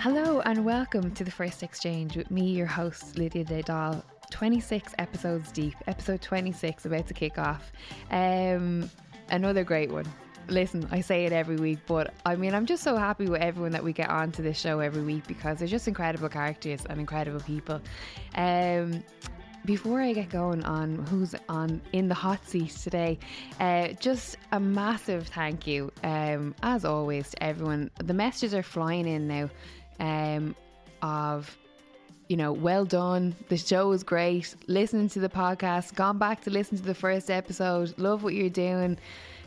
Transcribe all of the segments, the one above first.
Hello and welcome to the First Exchange with me, your host, Lydia Dahl. 26 episodes deep, episode 26 about to kick off. Um, another great one. Listen, I say it every week, but I mean, I'm just so happy with everyone that we get on to this show every week because they're just incredible characters and incredible people. Um, before I get going on who's on in the hot seat today, uh, just a massive thank you, um, as always, to everyone. The messages are flying in now um, of you know, well done. The show was great. Listening to the podcast, gone back to listen to the first episode. Love what you're doing.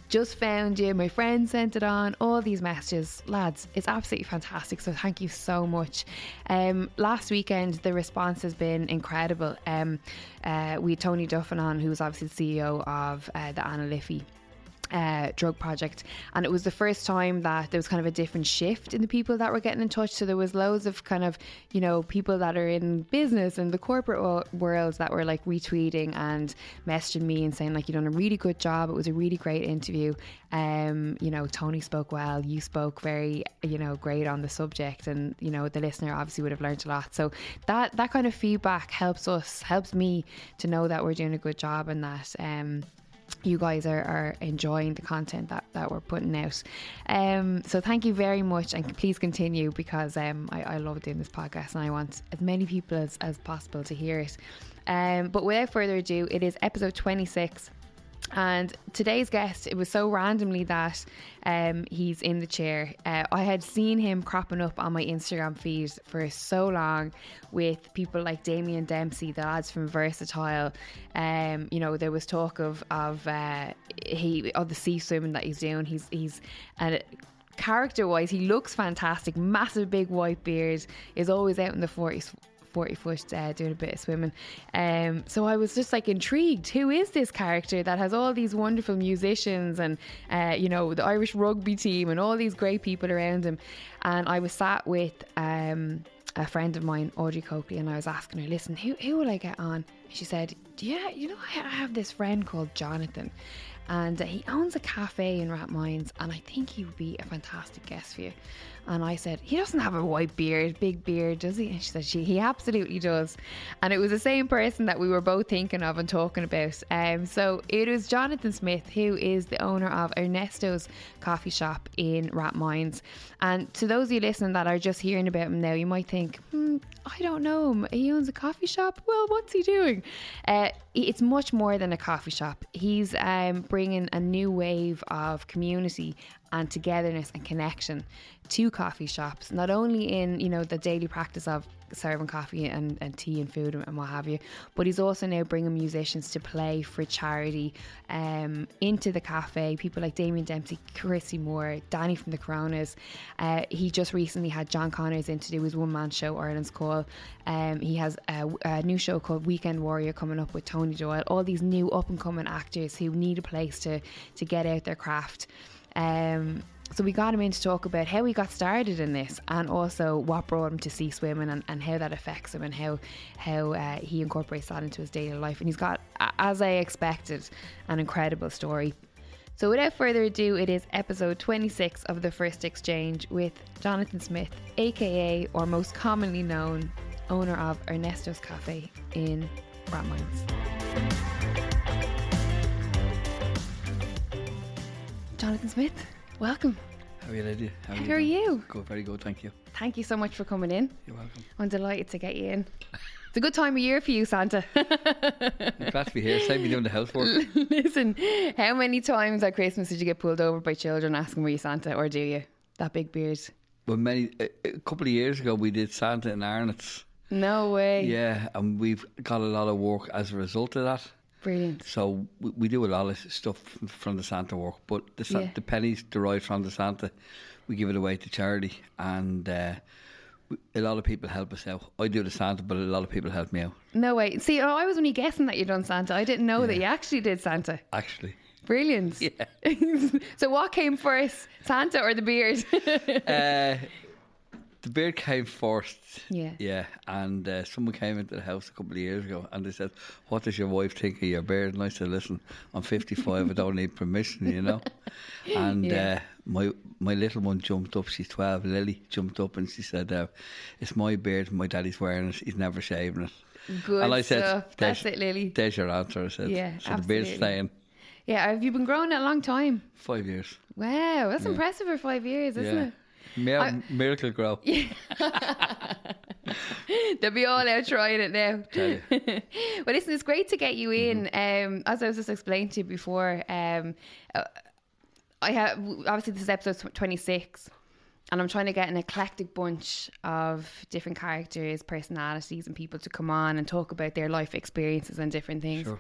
Just found you. My friend sent it on. All these messages, lads, it's absolutely fantastic. So thank you so much. Um, last weekend, the response has been incredible. Um, uh, we had Tony Duffin on, who's obviously the CEO of uh, the Anna Liffey uh, drug project, and it was the first time that there was kind of a different shift in the people that were getting in touch. So there was loads of kind of you know people that are in business and the corporate world that were like retweeting and messaging me and saying like you've done a really good job. It was a really great interview. Um, you know Tony spoke well. You spoke very you know great on the subject, and you know the listener obviously would have learned a lot. So that that kind of feedback helps us helps me to know that we're doing a good job and that um you guys are, are enjoying the content that, that we're putting out. Um, so thank you very much and please continue because um, I, I love doing this podcast and I want as many people as, as possible to hear it. Um, but without further ado, it is episode 26 and today's guest, it was so randomly that um, he's in the chair. Uh, I had seen him cropping up on my Instagram feed for so long with people like Damien Dempsey, the lads from Versatile. Um, you know, there was talk of of uh, he of the sea swimming that he's doing. He's he's and character wise, he looks fantastic. Massive big white beard. Is always out in the forties 40 foot uh, doing a bit of swimming. Um, so I was just like intrigued. Who is this character that has all these wonderful musicians and, uh, you know, the Irish rugby team and all these great people around him? And I was sat with um, a friend of mine, Audrey Coakley, and I was asking her, listen, who, who will I get on? And she said, yeah, you know, I have this friend called Jonathan and uh, he owns a cafe in Rathmines and I think he would be a fantastic guest for you. And I said, He doesn't have a white beard, big beard, does he? And she said, she, He absolutely does. And it was the same person that we were both thinking of and talking about. Um, so it was Jonathan Smith, who is the owner of Ernesto's coffee shop in Rathmines. And to those of you listening that are just hearing about him now, you might think, hmm, I don't know him. He owns a coffee shop. Well, what's he doing? Uh, it's much more than a coffee shop. He's um, bringing a new wave of community and togetherness and connection to coffee shops, not only in you know the daily practice of serving coffee and, and tea and food and, what have you, but he's also now bringing musicians to play for charity um, into the cafe. People like Damien Dempsey, Christy Moore, Danny from the Coronas. Uh, he just recently had John Connors in to do his one man show, Ireland's Call. Um, he has a, a, new show called Weekend Warrior coming up with Tony Doyle. All these new up and coming actors who need a place to to get out their craft. Um, so we got him in to talk about how he got started in this and also what brought him to sea swimming and, and how that affects him and how how uh, he incorporates that into his daily life. And he's got as I expected an incredible story. So without further ado it is episode 26 of the first exchange with Jonathan Smith aka or most commonly known owner of Ernesto's Cafe in Rathmines Jonathan Smith Welcome. How are you, Lydia? How, How are you? Good, very good, thank you. Thank you so much for coming in. You're welcome. I'm delighted to get you in. It's a good time of year for you, Santa. I'm glad to be here. Save me doing the housework. Listen, how many times at Christmas did you get pulled over by children asking were you Santa, or do you? That big beard. Well, many a, a couple of years ago, we did Santa in Arnott's. No way. Yeah, and we've got a lot of work as a result of that. Brilliant. So we, we do a lot of stuff from the Santa work, but the, yeah. the pennies derived from the Santa, we give it away to charity, and uh, a lot of people help us out. I do the Santa, but a lot of people help me out. No way. See, oh, I was only guessing that you'd done Santa. I didn't know yeah. that you actually did Santa. Actually. Brilliant. Yeah. so what came first, Santa or the beard? uh, the beard came first. Yeah. Yeah. And uh, someone came into the house a couple of years ago and they said, What does your wife think of your beard? And I said, Listen, I'm 55, I don't need permission, you know? And Yeah. uh, my my little one jumped up, she's 12, Lily jumped up and she said, uh, It's my beard, my daddy's wearing it, he's never shaving it. Good and I said, stuff. "There's- That's it, Lily. There's your answer, I said. Yeah, so the beard's staying Yeah, have you been growing it a long time? five years. Wow, that's impressive for five years, isn't yeah. it? Mir- I- miracle grow. They'll be all out trying it now. Well, listen, it's great to get you in. Mm-hmm. Um, as I was just explaining to you before, um, uh, I have obviously this is episode 26, and I'm trying to get an eclectic bunch of different characters, personalities, and people to come on and talk about their life experiences and different things. Sure.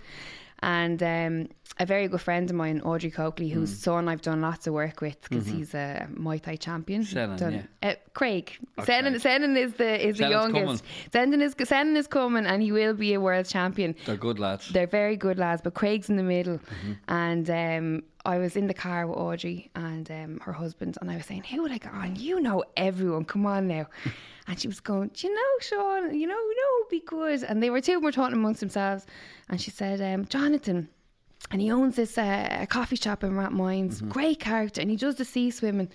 And um, a very good friend of mine, Audrey Coakley, Mm. whose son I've done lots of work with because he's a Muay Thai champion. Senan, Done- uh, Craig. Oh, Senan, Senan is the is the youngest. Senan is Senan is coming, and he will be a world champion. They're good lads. They're very good lads, but Craig's in the middle. Mm-hmm. And um, I was in the car with Audrey and um, her husband, and I was saying, "Who would I get on? You know everyone. Come on now." and she was going, "Do you know, Sean? You know, you know, be good." And they were two were talking amongst themselves, and she said, um, "Jonathan." And he owns this uh, coffee shop in Rathmines. Great character, and he does the sea swimming.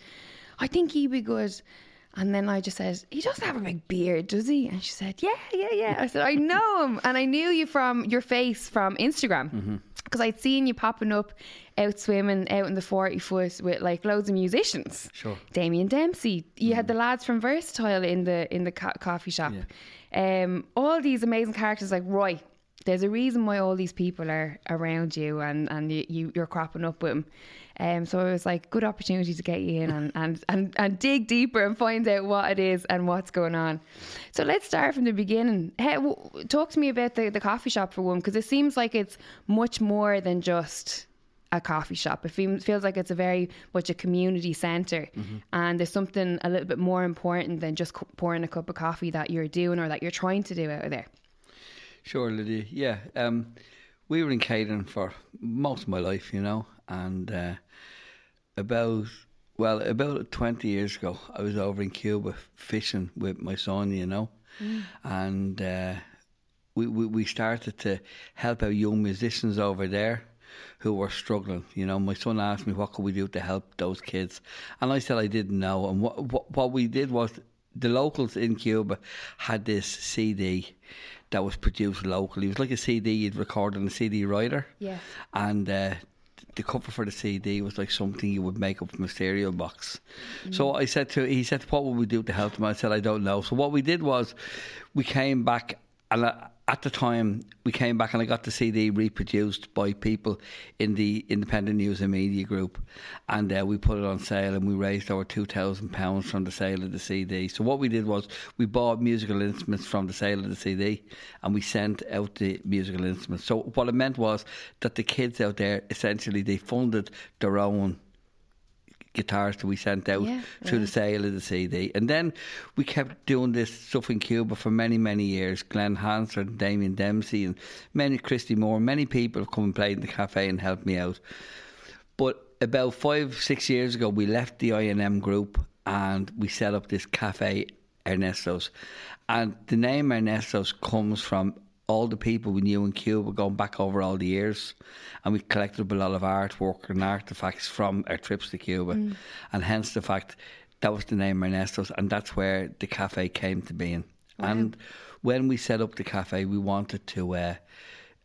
I think he'd be good. And then I just said, he doesn't have a big beard, does he? And she said, yeah, yeah, yeah. I said, I know him. And I knew you from your face from Instagram. Because I'd seen you popping up out swimming out in the 40 foot with like loads of musicians. Sure. Damien Dempsey. You had the lads from Versatile in the in the co- coffee shop. Um, all these amazing characters like Roy. There's a reason why all these people are around you and, and you, you, you're cropping up with them. Um, so it was like good opportunity to get you in and, and, and, and dig deeper and find out what it is and what's going on. So let's start from the beginning. Hey, w- talk to me about the, the coffee shop for one, because it seems like it's much more than just a coffee shop. It feels feels like it's a very much a community center and there's something a little bit more important than just pouring a cup of coffee that you're doing or that you're trying to do out of there. Sure, Lydia. Yeah, um, we were in Caden for most of my life, you know, and uh, about well, about twenty years ago, I was over in Cuba fishing with my son, you know, and uh, we, we we started to help out young musicians over there who were struggling. You know, my son asked me what could we do to help those kids, and I said I didn't know. And what what, what we did was the locals in Cuba had this CD that was produced locally. It was like a CD you'd record on a CD writer. Yeah. And uh, the cover for the CD was like something you would make up from a stereo box. So I said to he said, "What would we do to help them?" I said, "I don't know." So what we did was, we came back and. I, at the time, we came back and I got the CD reproduced by people in the Independent News and Media Group, and uh, we put it on sale and we raised over two thousand pounds from the sale of the CD. So what we did was we bought musical instruments from the sale of the CD, and we sent out the musical instruments. So what it meant was that the kids out there essentially they funded their own guitars that we sent out Yeah, through the sale of the CD. And then we kept doing this stuff in Cuba for many, many years. Glen Hansard, Damien Dempsey, and many, Christy Moore, many people have come and played in the cafe and helped me out. But about five, six years ago, we left the INM group and we set up this cafe, Ernesto's. And the name Ernesto's comes from all the people we knew in Cuba going back over all the years. And we collected up a lot of artwork and artifacts from our trips to Cuba. And hence the fact that was the name Ernesto's. And that's where the cafe came to being. And when we set up the cafe, we wanted to, uh,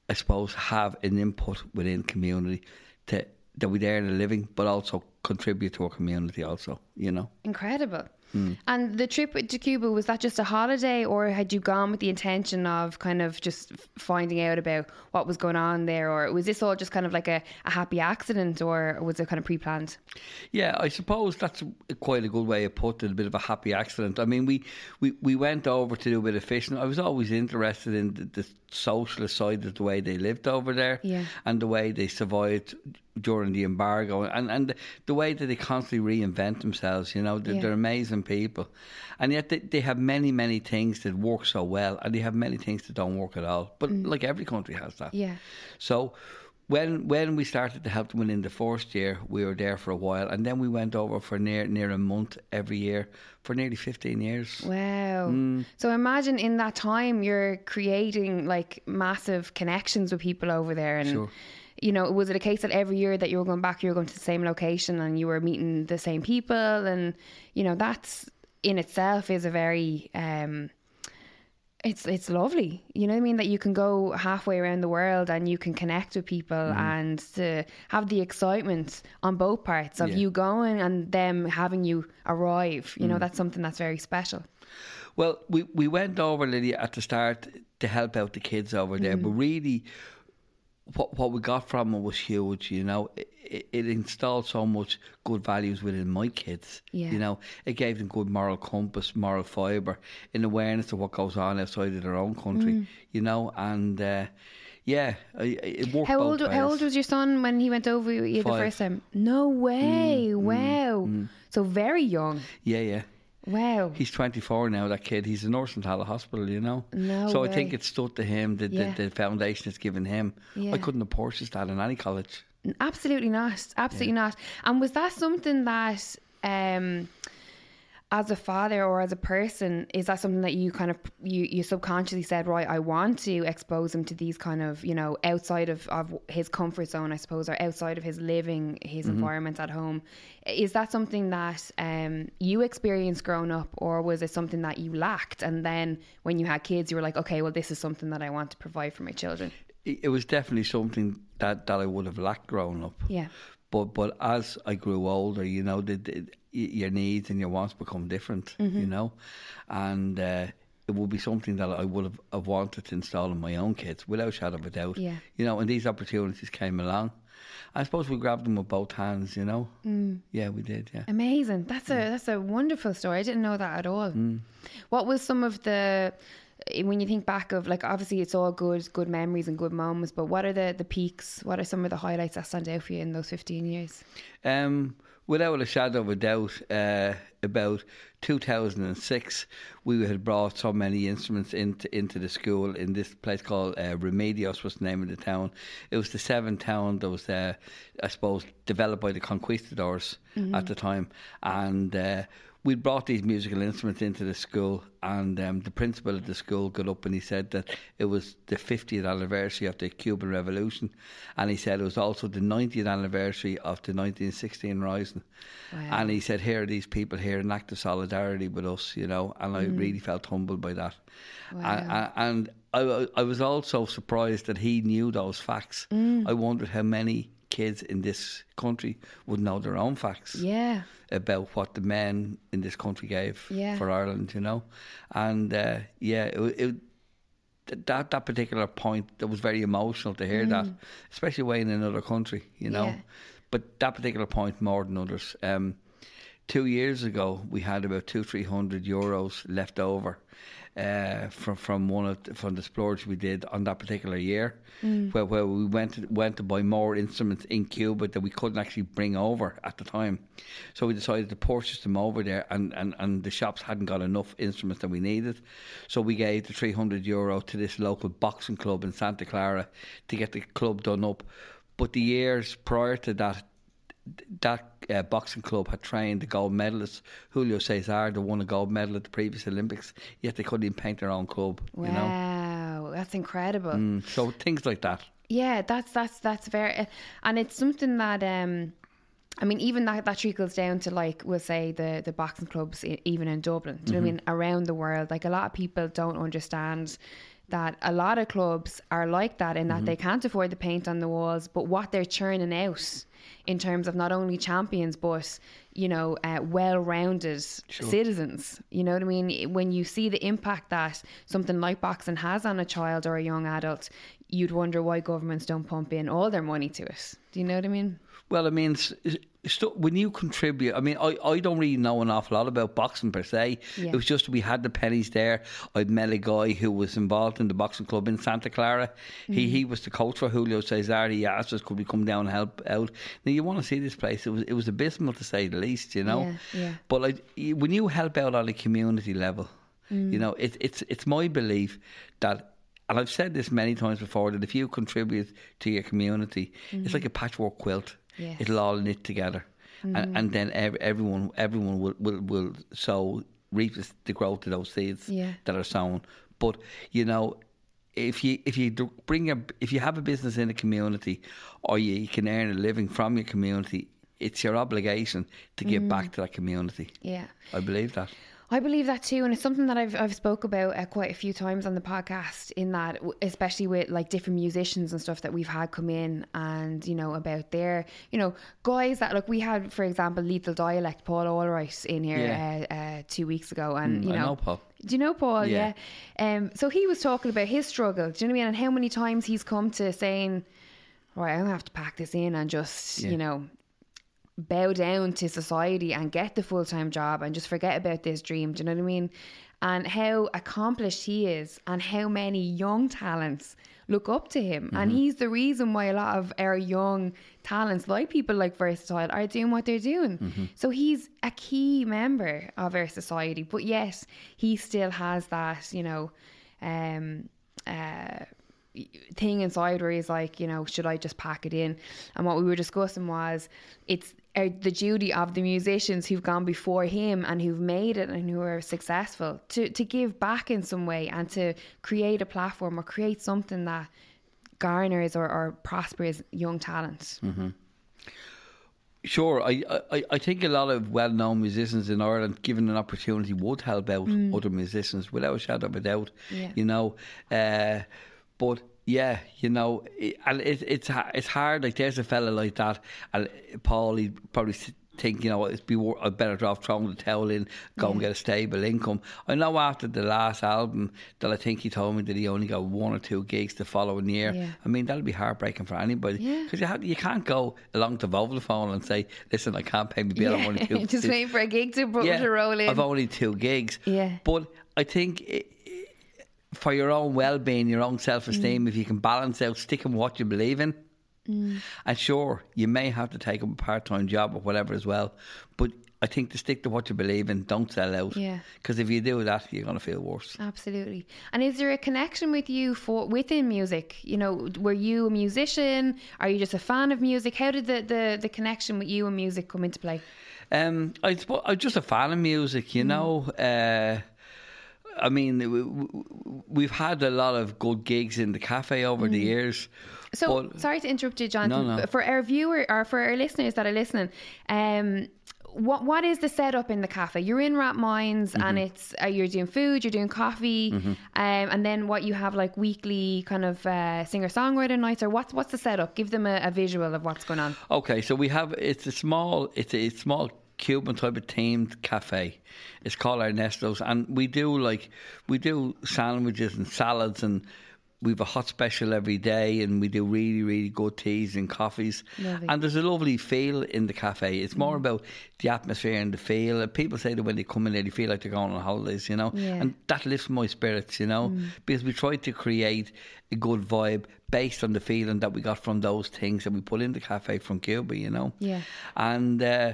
I suppose, have an input within community to that we earn a living, but also contribute to our community. Also, you know. Incredible. Hmm. And the trip to Cuba was that just a holiday, or had you gone with the intention of kind of just finding out about what was going on there, or was this all just kind of like a, a happy accident, or was it kind of pre-planned? Yeah, I suppose that's quite a good way of putting it. A bit of a happy accident. I mean, we, we, we went over to do a bit of fishing. I was always interested in the, the socialist side of the way they lived over there, Yeah. and the way they survived during the embargo, and and the way that they constantly reinvent themselves. You know, they're, Yeah. they're amazing people, and yet they, they have many many things that work so well, and they have many things that don't work at all. But like every country has that. Yeah. So when when we started to help them in the first year, we were there for a while, and then we went over for near near a month every year for nearly fifteen years. Wow! Mm. So imagine in that time you're creating like massive connections with people over there, and. Sure. You know, was it a case that every year that you were going back, you were going to the same location and you were meeting the same people, and you know that's in itself is a very um, it's it's lovely. You know what I mean? That you can go halfway around the world and you can connect with people mm. and to have the excitement on both parts of yeah. you going and them having you arrive. You mm. know, that's something that's very special. Well, we, we went over, Lydia, at the start to help out the kids over there, mm. but really what what we got from it was huge. You know, it, it, installed so much good values within my kids. Yeah. You know, it gave them good moral compass, moral fibre, in awareness of what goes on outside of their own country. Mm. You know, and. Uh, yeah, it worked. How old? Ways. How old was your son when he went over you Five. the first time? No way! Mm, mm wow. Mm, so very young. Yeah, yeah. Wow. He's 24 now, that kid. He's a nurse in Tallaght Hospital, you know. No so way. I think it stood to him, the, yeah. the, the, foundation it's given him. Yeah. I couldn't have purchased that in any college. Absolutely not. Absolutely yeah. not. And was that something that um, as a father or as a person, is that something that you kind of you, you subconsciously said, right, I want to expose him to these kind of, you know, outside of, of his comfort zone, I suppose, or outside of his living, his mm-hmm. environment at home. Is that something that um, you experienced growing up, or was it something that you lacked? And then when you had kids, you were like, okay, well, this is something that I want to provide for my children. It was definitely something that, that I would have lacked growing up. Yeah. But but as I grew older, you know, the, the, your needs and your wants become different, mm-hmm. you know, and uh, it would be something that I would have, have wanted to install in my own kids without shadow of a doubt. Yeah. You know, and these opportunities came along. I suppose we grabbed them with both hands, you know. Mm. Yeah, we did. Yeah. Amazing. That's a that's a wonderful story. I didn't know that at all. Mm. What was some of the when you think back of like obviously it's all good good memories and good moments, but what are the the peaks? What are some of the highlights that stand out for you in those fifteen years? Um without a shadow of a doubt, uh, about 2006, we had brought so many instruments into into the school in this place called uh, Remedios was the name of the town. It was the seventh town that was, uh, I suppose, developed by the conquistadors mm-hmm. at the time, and uh, we brought these musical instruments into the school, and um, the principal of the school got up and he said that it was the 50th anniversary of the Cuban Revolution, and he said it was also the 90th anniversary of the 1916 Rising. Wow. And he said, Here are these people here in act of solidarity with us, you know, and I mm. really felt humbled by that. Wow. And, and I, I was also surprised that he knew those facts. Mm. I wondered how many kids in this country would know their own facts. Yeah. About what the men in this country gave yeah. for Ireland, you know, and uh, yeah, it, it, that that particular point that was very emotional to hear mm. that, especially way in another country, you know. Yeah. But that particular point more than others. Um, two years ago, we had about two three hundred euros left over uh, from from one of the, from the splurge we did on that particular year, mm. where where we went to, went to buy more instruments in Cuba that we couldn't actually bring over at the time, so we decided to purchase them over there, and, and, and the shops hadn't got enough instruments that we needed, so we gave the three hundred euro to this local boxing club in Santa Clara to get the club done up. But the years prior to that, that uh, boxing club had trained the gold medalist Julio Cesar, the won a gold medal at the previous Olympics. Yet they couldn't even paint their own club. Wow, you know? that's incredible. Mm, so things like that. Yeah, that's that's that's very, and it's something that. um I mean, even that, that trickles down to like we'll say the the boxing clubs even in Dublin. Do you mm-hmm. know what I mm-hmm. mean? Around the world, like a lot of people don't understand that a lot of clubs are like that in that mm-hmm. they can't afford the paint on the walls, but what they're churning out in terms of not only champions but you know uh, well-rounded sure. citizens you know what i mean when you see the impact that something like boxing has on a child or a young adult you'd wonder why governments don't pump in all their money to it do you know what i mean well, I when you contribute, I mean, I, I don't really know an awful lot about boxing per se. Yeah. It was just we had the pennies there. I'd met a guy who was involved in the boxing club in Santa Clara. Mm-hmm. He he was the coach for Julio Cesar. He asked us, could we come down and help out? Now, you want to see this place. It was it was abysmal to say the least, you know. Yeah, yeah. But like, when you help out on a community level, mm. you know, it, it's it's my belief that and I've said this many times before that if you contribute to your community, mm-hmm. it's like a patchwork quilt. Yes. It'll all knit together, mm-hmm. and, and then everyone everyone will will, will sow reap the growth of those seeds yeah. that are sown. But you know, if you if you bring a if you have a business in a community, or you, you can earn a living from your community, it's your obligation to give mm. back to that community. Yeah, I believe that. I believe that too, and it's something that I've I've spoke about uh, quite a few times on the podcast. In that, especially with like different musicians and stuff that we've had come in, and you know about their you know guys that like we had, for example, Lethal Dialect Paul Alwright in here yeah. uh, uh, two weeks ago, and mm, you know, know Paul. Do you know Paul? Yeah. yeah. Um. So he was talking about his struggle. Do you know what I mean? And how many times he's come to saying, "Right, I'm gonna have to pack this in and just yeah. you know bow down to society and get the full time job and just forget about this dream. Do you know what I mean? And how accomplished he is, and how many young talents look up to him. Mm-hmm. And he's the reason why a lot of our young talents, like people like Versatile, are doing what they're doing. Mm-hmm. So he's a key member of our society, but yet he still has that, you know, um, uh, thing inside where he's like, you know, should I just pack it in? And what we were discussing was it's uh, the duty of the musicians who've gone before him and who've made it and who are successful to, to give back in some way and to create a platform or create something that garners or, or prospers young talent. Mm-hmm. Sure, I, I I think a lot of well known musicians in Ireland, given an opportunity, would help out mm. other musicians without a shadow of a doubt. Yeah. You know, uh, but yeah, you know, and it, it's it's hard. Like there's a fella like that, and Paul, he probably think you know it'd be a better off throwing the towel in, go yeah. and mm. get a stable income. I know after the last album that I think he told me that he only got one or two gigs the following year. Yeah. I mean that'll be heartbreaking for anybody because yeah. you you can't go along to Vodafone and say, listen, I can't pay my bill. Yeah. I'm only two. Just waiting for a gig to, to roll in. I've only two gigs. Yeah, but I think. It, for your own well being, your own self esteem, mm. if you can balance out sticking what you believe in. Mm. And sure, you may have to take up a part time job or whatever as well. But I think to stick to what you believe in, don't sell out. Yeah. Because if you do that, you're going to feel worse. Absolutely. And is there a connection with you for within music? You know, were you a musician? Are you just a fan of music? How did the, the, the connection with you and music come into play? Um, I, I'm just a fan of music, you mm. know. Uh, I mean, we've had a lot of good gigs in the cafe over mm. the years. So, sorry to interrupt you, Jonathan. No, no. For our viewer or for our listeners that are listening, um, what what is the setup in the cafe? You're in Rathmines, mm-hmm. and it's uh, you're doing food, you're doing coffee, mm-hmm. um, and then what you have like weekly kind of uh, singer songwriter nights, or what's what's the setup? Give them a, a, visual of what's going on. Okay, so we have it's a small it's a, it's small Cuban type of themed cafe. It's called Ernesto's, and we do like we do sandwiches and salads and we've a hot special every day and we do really really good teas and coffees Lovely. and there's a lovely feel in the cafe it's more mm. about the atmosphere and the feel people say that when they come in there they feel like they're going on holidays you know yeah. and that lifts my spirits you know mm. because we try to create a good vibe based on the feeling that we got from those things that we put in the cafe from Cuba you know yeah and uh,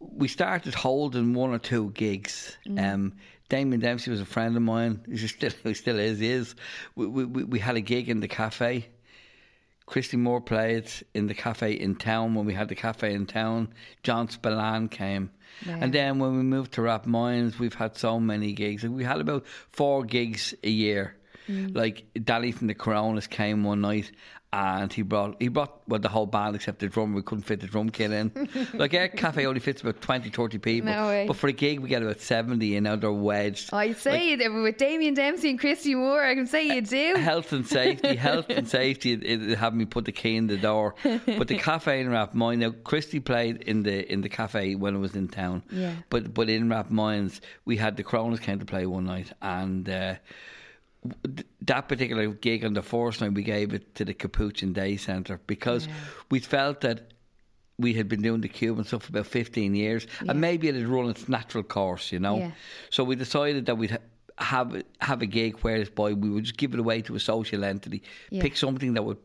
we started holding one or two gigs. Mm. Um, Damien Dempsey was a friend of mine. He still, he still is. He is. We, we, we had a gig in the cafe. Christy Moore played in the cafe in town when we had the cafe in town. John Spillane came. And then when we moved to Rathmines, we've had so many gigs. We had about four gigs a year. Mm. Like Danny from the Coronas came one night and he brought he brought well the whole band except the drummer. We couldn't fit the drum kit in. like our cafe only fits about 20, 30 people. No way. But for a gig we get about seventy, and now they're wedged. I say like, with Damien Dempsey and Christy Moore, I can say you do. Health and safety, health and safety. It, it had me put the key in the door. But the cafe in Rathmines now Christy played in the in the cafe when it was in town. Yeah. But but in Rathmines we had the Coronas came to play one night and. Uh, that particular gig on the first night we gave it to the Capuchin Day Centre because yeah. we felt that we had been doing the Cuban stuff for about 15 years yeah. and maybe it had run its natural course, you know. Yeah. So we decided that we'd have have a gig where boy we would just give it away to a social entity, pick something that would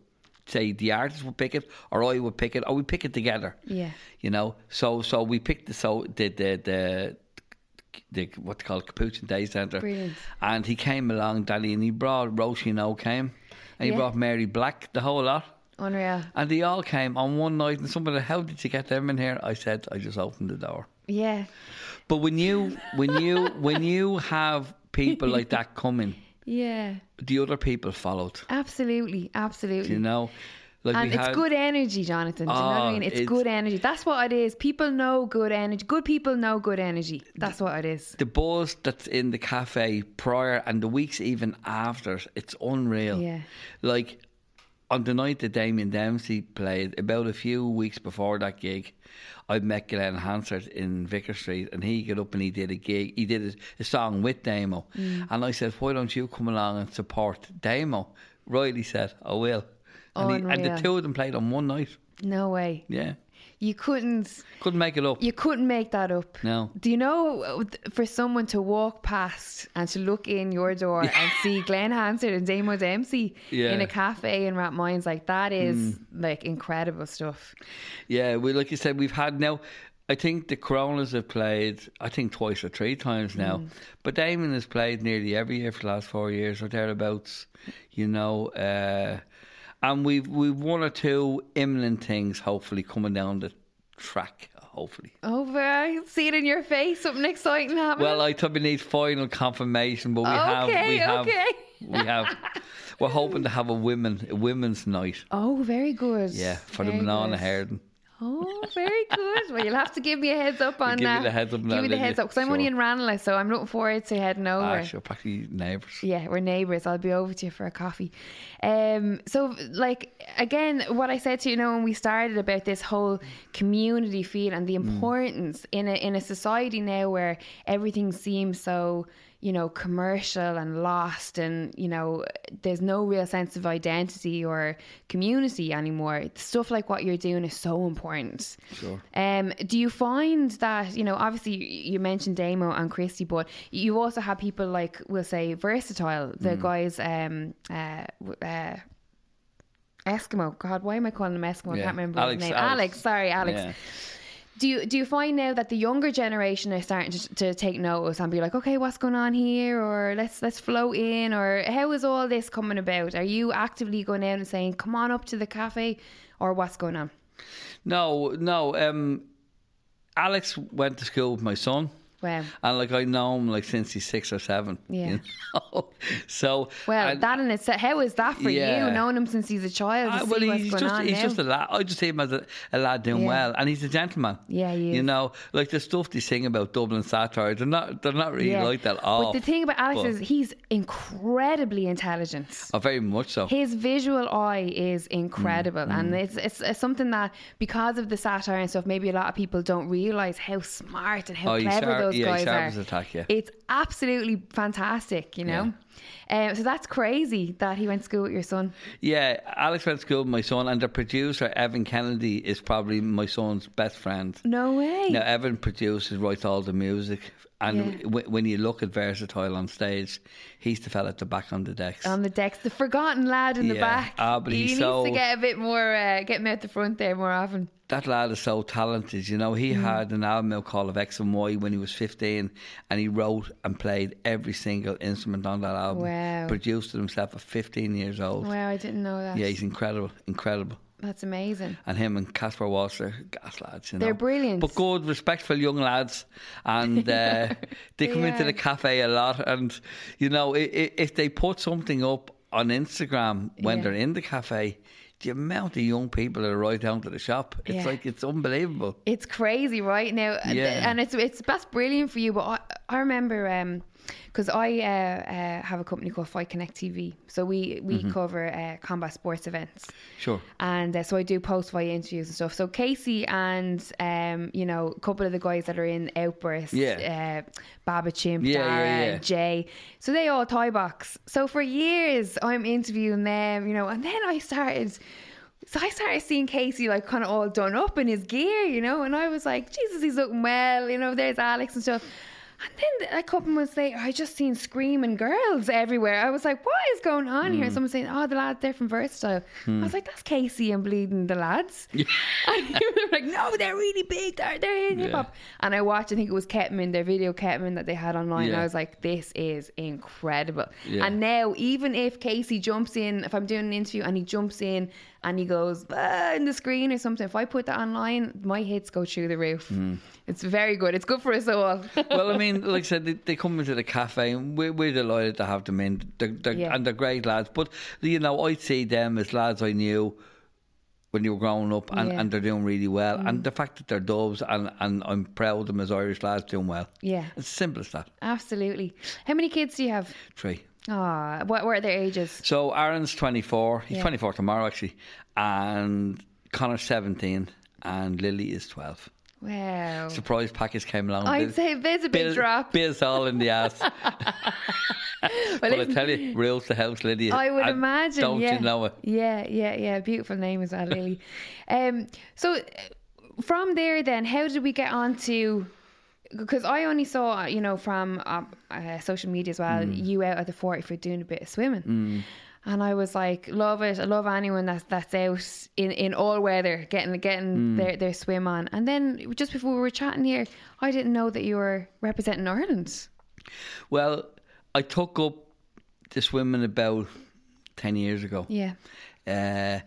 say the artist would pick it or I would pick it or we pick it together. Yeah. You know. So so we picked the so the the, the the what they call Capuchin Day Centre. Brilliant. And he came along, Danny, and he brought Roisin O came, and he Yeah. brought Mary Black, the whole lot. Unreal. And they all came on one night, and somebody, how did you get them in here? I said, I just opened the door. Yeah. But when you, when you, when you have people like that coming, Yeah. the other people followed. Absolutely. Absolutely. You know, like and it's had, good energy, Jonathan. Do you know what I Oh, mean? It's, it's- good energy. That's what it is. People know good energy. Good people know good energy. That's what it is. the buzz that's in the cafe prior and the weeks even after. It's unreal. Yeah. Like on the night that Damien Dempsey played, about a few weeks before that gig, I met Glen Hansard in Vicar Street, and he got up and he did a gig. He did a, a song with Damo, Mm. and I said, "Why don't you come along and support Damo?" Riley said, "I will." And, he, and the two of them played on one night. No way. Yeah, You couldn't. couldn't make it up. You couldn't make that up. No. Do you know uh, for someone to walk past and to look in your door and see Glen Hansard and Damo Dempsey Yeah. in a cafe in Rathmines like that is like incredible stuff. Yeah, we like you said, we've had now. I think the Coronas have played, I think twice or three times now. Mm. But Damon has played nearly every year for the last four years or thereabouts. You know, uh, and we've we've one or two imminent things hopefully coming down the track. Hopefully. Over, I can see it in your face. Something exciting happening. Well, I thought we need final confirmation, but we have Okay, we have we have. We're hoping to have a women a women's night. oh, very good. Yeah, for the Very Manana good. Herden. Oh, very good. Well, you'll have to give me a heads up on give that. the heads up Give me the heads up because I'm only in Ranelagh, so I'm looking forward to heading over. Ah, sure, practically neighbours. Yeah, we're neighbours. I'll be over to you for a coffee. Um, so, like, again, what I said to you, you know, when we started about this whole community feel and the Mm. importance in a in a society now where everything seems so, you know, commercial and lost, and you know, there's no real sense of identity or community anymore. Stuff like what you're doing is so important. Sure. Um, do you find that you know? Obviously, you mentioned Damo and Christy, but you also have people like we'll say versatile. Mm. The guys, um, uh, uh, Eskimo. God, why am I calling him Eskimo? I can't remember Alex- his name. Alex. Alex. Sorry, Alex. Yeah. Do you do you find now that the younger generation are starting to, to take notice and be like, okay, what's going on here, or let's let's float in, or how is all this coming about? Are you actively going out and saying, come on up to the cafe, or what's going on? No, no. Um, Alex went to school with my son. Wow. And like I know him like since he's six or seven. Yeah. You know? so Well, and- that in itself, how is that for Yeah. you, knowing him since he's a child? Ah, well, he's just he's now? just a lad. I just see him as a, a lad doing Yeah. well, and he's a gentleman. Yeah, he You know, like the stuff they sing about Dublin satire, they're not they're not really Yeah. like that at all. But the thing about Alex But- is he's incredibly intelligent. oh, very much so. His visual eye is Mm, incredible, and it's, it's it's something that because of the satire and stuff, maybe a lot of people don't realize how smart and how Oh, clever sharp- yeah, guys as yeah. It's absolutely fantastic, you know. Um, so that's crazy that he went to school with your son. Yeah, Alex went to school with my son, and the producer Evan Kennedy is probably my son's best friend. No way. Now, Evan produces, writes all the music, and Yeah. w- when you look at Versatile on stage, he's the fella at the back on the decks. on the decks, the forgotten lad in the back. Ah, but he needs so- to get a bit more, uh, get him out the front there more often. That lad is so talented. You know, he Mm. had an album called of X and Y when he was 15, and he wrote and played every single instrument on that album. Wow. Produced it himself at 15 years old. Wow, I didn't know that. Yeah, he's incredible, incredible. That's amazing. And him and Caspar Walter, gas lads, you know. They're brilliant. But good, respectful young lads. And uh, they come They into the cafe a lot. And, you know, i- i- if they put something up on Instagram when Yeah. they're in the cafe, the amount of young people that are right down to the shop, it's Yeah. like, it's unbelievable. It's crazy, right now, uh, and- Yeah. and it's it's that's brilliant for you. But I, I remember um, because I uh, uh, have a company called Fight Connect TV, so we we Mm-hmm. cover uh, combat sports events. Sure. and uh, so I do post fight interviews and stuff. So Casey and um, you know, a couple of the guys that are in Outburst, Yeah. uh, Baba Chimp, Yeah, Dara, yeah, yeah. Jay, so they all Thai box. So for years I'm interviewing them, you know, and then I started. So I started seeing Casey like kind of all done up in his gear, you know, and I was like, Jesus, he's looking well, you know. There's Alex and stuff. And then a couple months later, I just seen screaming girls everywhere. I was like, what is going on Mm. here? Someone saying, oh, the lads, they're from Versatile. I was like, that's Casey and Bleeding the lads. And they were like, no, they're really big. They're, they're in hip hop. And I watched, I think it was Ketman, their video Ketman that they had online. And Yeah. I was like, this is incredible. Yeah. And now, even if Casey jumps in, if I'm doing an interview and he jumps in and he goes ah, in the screen or something, if I put that online, my hits go through the roof. Hmm. It's very good. It's good for us all. well, I mean, like I said, they, they come into the cafe, and we're, we're delighted to have them in. They're, they're, Yeah. And they're great lads. But, you know, I'd see them as lads I knew when you were growing up, and, Yeah. Mm. and they're doing really well. And the fact that they're doves, and, and I'm proud of them as Irish lads doing well. yeah, It's simple as that. absolutely. How many kids do you have? Three. Ah, what, were their ages? So Aaron's 24. He's Yeah. 24 tomorrow, actually. And Connor's 17. And Lily is 12. Wow. Surprise package came along. I'd say there's a big bit, drop. Bit all in the ass. Well, but I listen, tell you, rules the house, Lydia. I would imagine. Don't yeah. you know it? Yeah, yeah, yeah. Beautiful name as well, Lily. um, so uh, from there, then, how did we get on to? Because I only saw, you know, from um, uh, social media as well, Mm. you out at the forty for doing a bit of swimming. And I was like, love it. I love anyone that's that's out in, in all weather, getting getting Mm. their, their swim on. And then just before we were chatting here, I didn't know that you were representing Ireland. Well, I took up the swimming about 10 years ago. Yeah. Uh,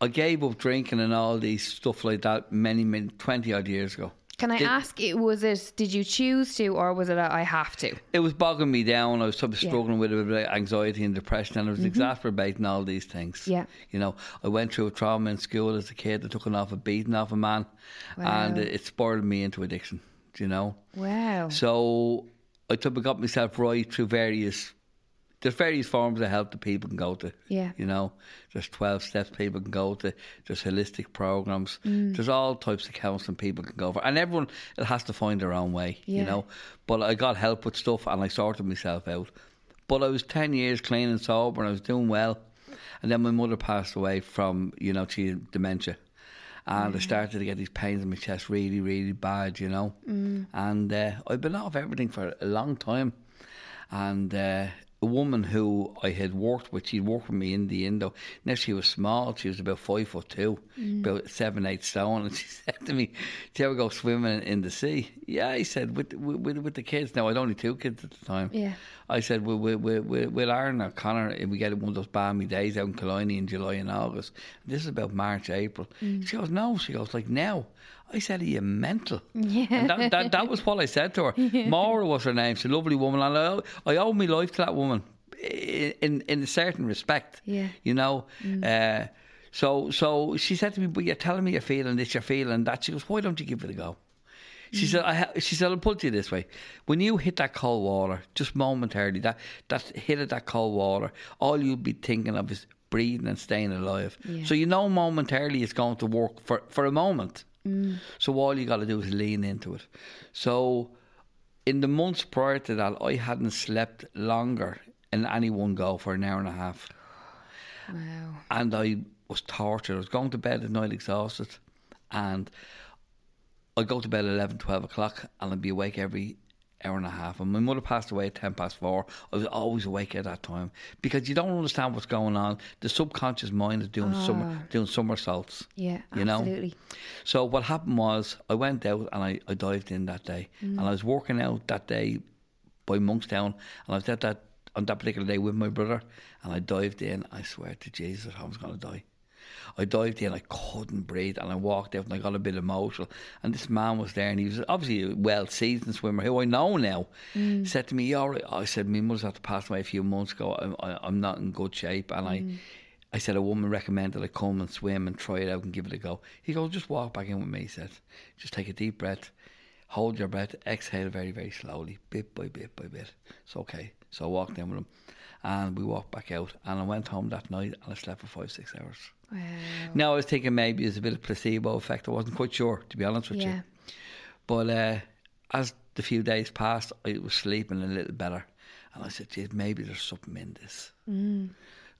I gave up drinking and all these stuff like that many, many, 20 odd years ago. Can I Did- ask? It was it? Did you choose to, or was it a, I have to? It was bogging me down. I was sort of Yeah. struggling with a bit of anxiety and depression, and I was mm-hmm. exacerbating all these things. Yeah. You know, I went through a trauma in school as a kid. I took an off a beating off a man, and it, it spoiled me into addiction. You know, Wow. so I took got myself right through various. There's various forms of help that people can go to. Yeah. You know, there's 12 steps people can go to. There's holistic programs. Mm. There's all types of counselling people can go for. And everyone it has to find their own way, Yeah. you know. But I got help with stuff and I sorted myself out. But I was 10 years clean and sober and I was doing well. And then my mother passed away from, you know, she had dementia. And I started to get these pains in my chest really, really bad, you know. Mm. And uh, I've been off everything for a long time. And uh, a woman who I had worked with, she'd worked with me in the Indo. Now she was small, she was about five foot two, mm. about seven, eight stone. And she said to me, Do you ever go swimming in the sea? Yeah, I said, with, with, with the kids. Now, I'd only two kids at the time. Yeah. I said, we'll, we'll, we'll, we'll, we'll Aaron or Connor, if we get one of those balmy days out in Killiney in July and August. This is about March, April. Mm. She goes, no. She goes, like, now. I said, are you mental? Yeah. And that, that, that was what I said to her. Maura was her name. She's a lovely woman. And I, I owe my life to that woman in, in, a certain respect. Yeah. You know? Uh, so, so she said to me, but you're telling me you're feeling this, you're feeling that. She goes, why don't you give it a go? She said, I ha- she said, I'll put it to you this way. When you hit that cold water, just momentarily, that, that hit of that cold water, all you'll be thinking of is breathing and staying alive. Yeah. So you know momentarily it's going to work for, for a moment. Mm. So all you got to do is lean into it. So in the months prior to that, I hadn't slept longer in any one go for an hour and a half Wow. and I was tortured. I was going to bed at night exhausted, and I'd go to bed at 11, 12 o'clock, and I'd be awake every hour and a half. And my mother passed away at 10 past four. I was always awake at that time because you don't understand what's going on. The subconscious mind is doing summer, ah. doing somersaults. Yeah. You know? absolutely. So what happened was I went out and I, I dived in that day, mm. and I was working out that day by Monkstown, and I was at that on that particular day with my brother, and I dived in. I swear to Jesus, I was going to die. I dived in, I couldn't breathe, and I walked out, and I got a bit emotional. And this man was there, and he was obviously a well seasoned swimmer who I know now. Mm. Said to me, "You all right?" I said, "My mother's had to pass away a few months ago. I'm, I, I'm not in good shape," and I. Mm. I said a woman recommended I come and swim and try it out and give it a go. He goes, just walk back in with me. He said, just take a deep breath, hold your breath, exhale very, very slowly, bit by bit by bit. It's okay. So I walked in with him and we walked back out and I went home that night and I slept for five, six hours. Wow. Now I was thinking maybe it's a bit of placebo effect. I wasn't quite sure, to be honest with Yeah. you. But uh, as the few days passed, I was sleeping a little better. And I said, geez, maybe there's something in this.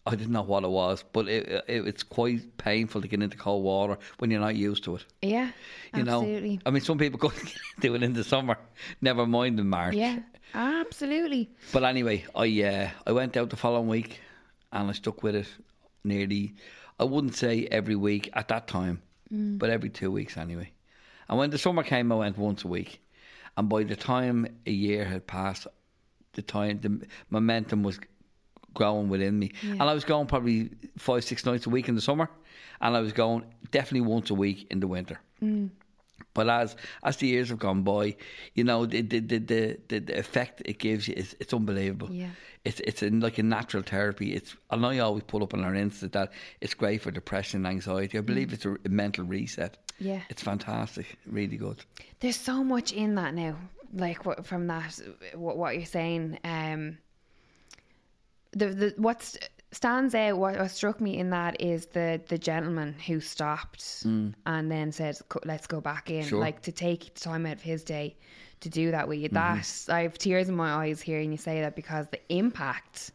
I didn't know what it was, but it, it, it's quite painful to get into cold water when you're not used to it. Yeah, You absolutely. know, I mean, some people go do it in the summer, never mind in March. Yeah, absolutely. But anyway, I uh, I went out the following week, and I stuck with it nearly. I wouldn't say every week at that time, but every two weeks anyway. And when the summer came, I went once a week. And by the time a year had passed, the time the momentum was growing within me, and I was going probably five six nights a week in the summer, and I was going definitely once a week in the winter. But as as the years have gone by, you know the the the the, the, effect it gives you is it's unbelievable. Yeah. It's it's a, like a natural therapy. It's and I always pull up on our Insta that it's great for depression and anxiety. I believe it's a, a mental reset. Yeah. It's fantastic, really good. There's so much in that now, like what, from that, what, what you're saying. Um, the the what st- stands out, what, what struck me in that is the the gentleman who stopped mm. and then said, "Let's go back in," Sure. like to take the time out of his day to do that with you. Mm-hmm. That I have tears in my eyes hearing you say that because the impact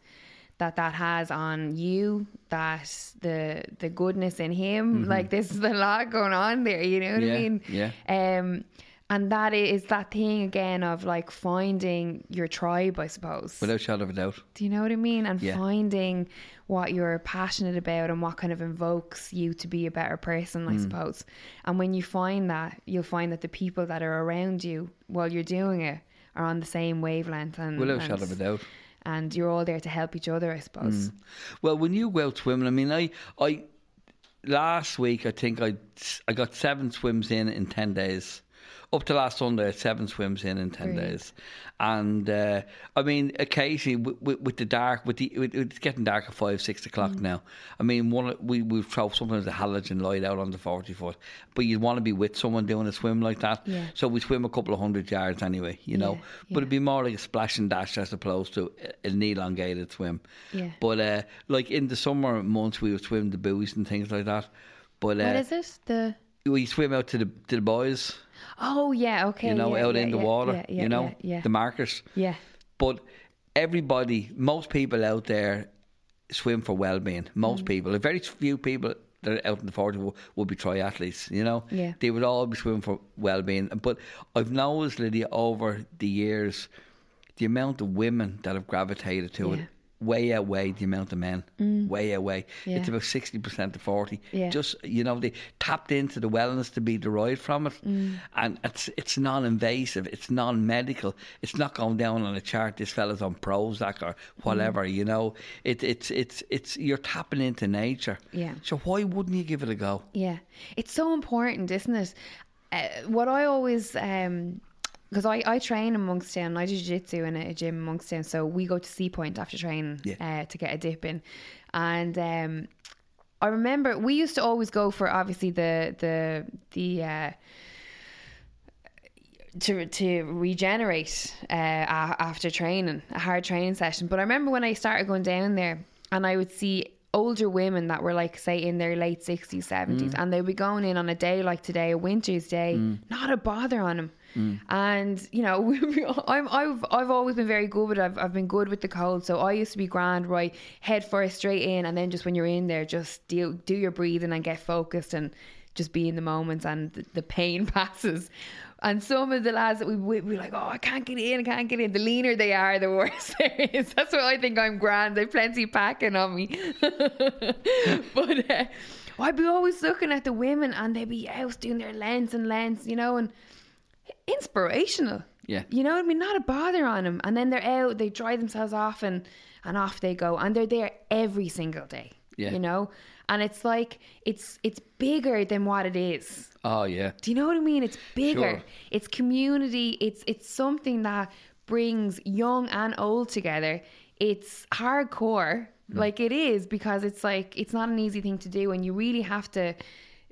that that has on you that the the goodness in him mm-hmm. like this is a lot going on there you know what Yeah, i mean yeah. um and that is that thing again of like finding your tribe i suppose Without shadow of a doubt. do you know what i mean and Yeah. finding what you're passionate about and what kind of invokes you to be a better person Mm. i suppose and when you find that you'll find that the people that are around you while you're doing it are on the same wavelength and Without and, shadow of a doubt. and you're all there to help each other i suppose Well, when you go out swimming, I mean, I, I, last week I think I, I got seven swims in in ten days. Up to last Sunday, seven swims in in ten Brilliant. days, and uh, I mean, occasionally with, with, with the dark, with the with, it's getting dark at five, six o'clock Mm. now. I mean, one we we throw sometimes a halogen light out on the forty foot, but you'd want to be with someone doing a swim like that. Yeah. So we swim a couple of hundred yards anyway, you know. Yeah, But it'd be more like a splash and dash as opposed to a- an elongated swim. Yeah. But uh, like in the summer months, we would swim the buoys and things like that. But uh, what is it the we swim out to the to the boys, oh yeah okay you know, yeah, out yeah, in the yeah, water, you know, the markers. yeah But everybody, most people out there swim for well-being. Mm. Most people, a very few people that are out in the forty will, will be triathletes. You know, Yeah. they would all be swimming for well-being. But I've noticed, Lydia, over the years, the amount of women that have gravitated to Yeah. it way outweigh the amount of men. Mm. Way outweigh. Yeah. It's about sixty percent to forty. Yeah. Just you know, they tapped into the wellness to be derived from it, mm. and it's it's non-invasive. It's non-medical. It's not going down on a chart. This fella's on Prozac or mm. whatever. You know, it, it's it's it's you're tapping into nature. Yeah. So why wouldn't you give it a go? Yeah, it's so important, isn't it? Uh, what I always, um, because I, I train in Monkstown, I do jiu-jitsu in a, a gym in Monkstown, so we go to Seapoint after training Yeah. uh, to get a dip in, and um, I remember we used to always go for obviously the the the. Uh, to to regenerate uh, after training, a hard training session. But I remember when I started going down there, and I would see older women that were like, say, in their late sixties, seventies, and they'd be going in on a day like today, a winter's day, not a bother on them. And you know, I'm I've I've always been very good but. I've I've been good with the cold, so I used to be grand, right, head first straight in, and then just when you're in there, just do do your breathing and get focused and just be in the moments, and the, the pain passes. And some of the lads that we we be like, oh, I can't get in, I can't get in. The leaner they are, the worse there is. That's why I think I'm grand. They've plenty packing on me. but uh, I'd be always looking at the women, and they'd be out doing their lengths and lengths, you know, and inspirational. Yeah. You know what I mean? Not a bother on them. And then they're out, they dry themselves off and, and off they go. And they're there every single day. Yeah. You know? And it's like it's it's bigger than what it is. Oh yeah, Do you know what I mean? It's bigger. Sure. It's community. It's it's something that brings young and old together. It's hardcore, mm. like it is, because it's like it's not an easy thing to do, and you really have to,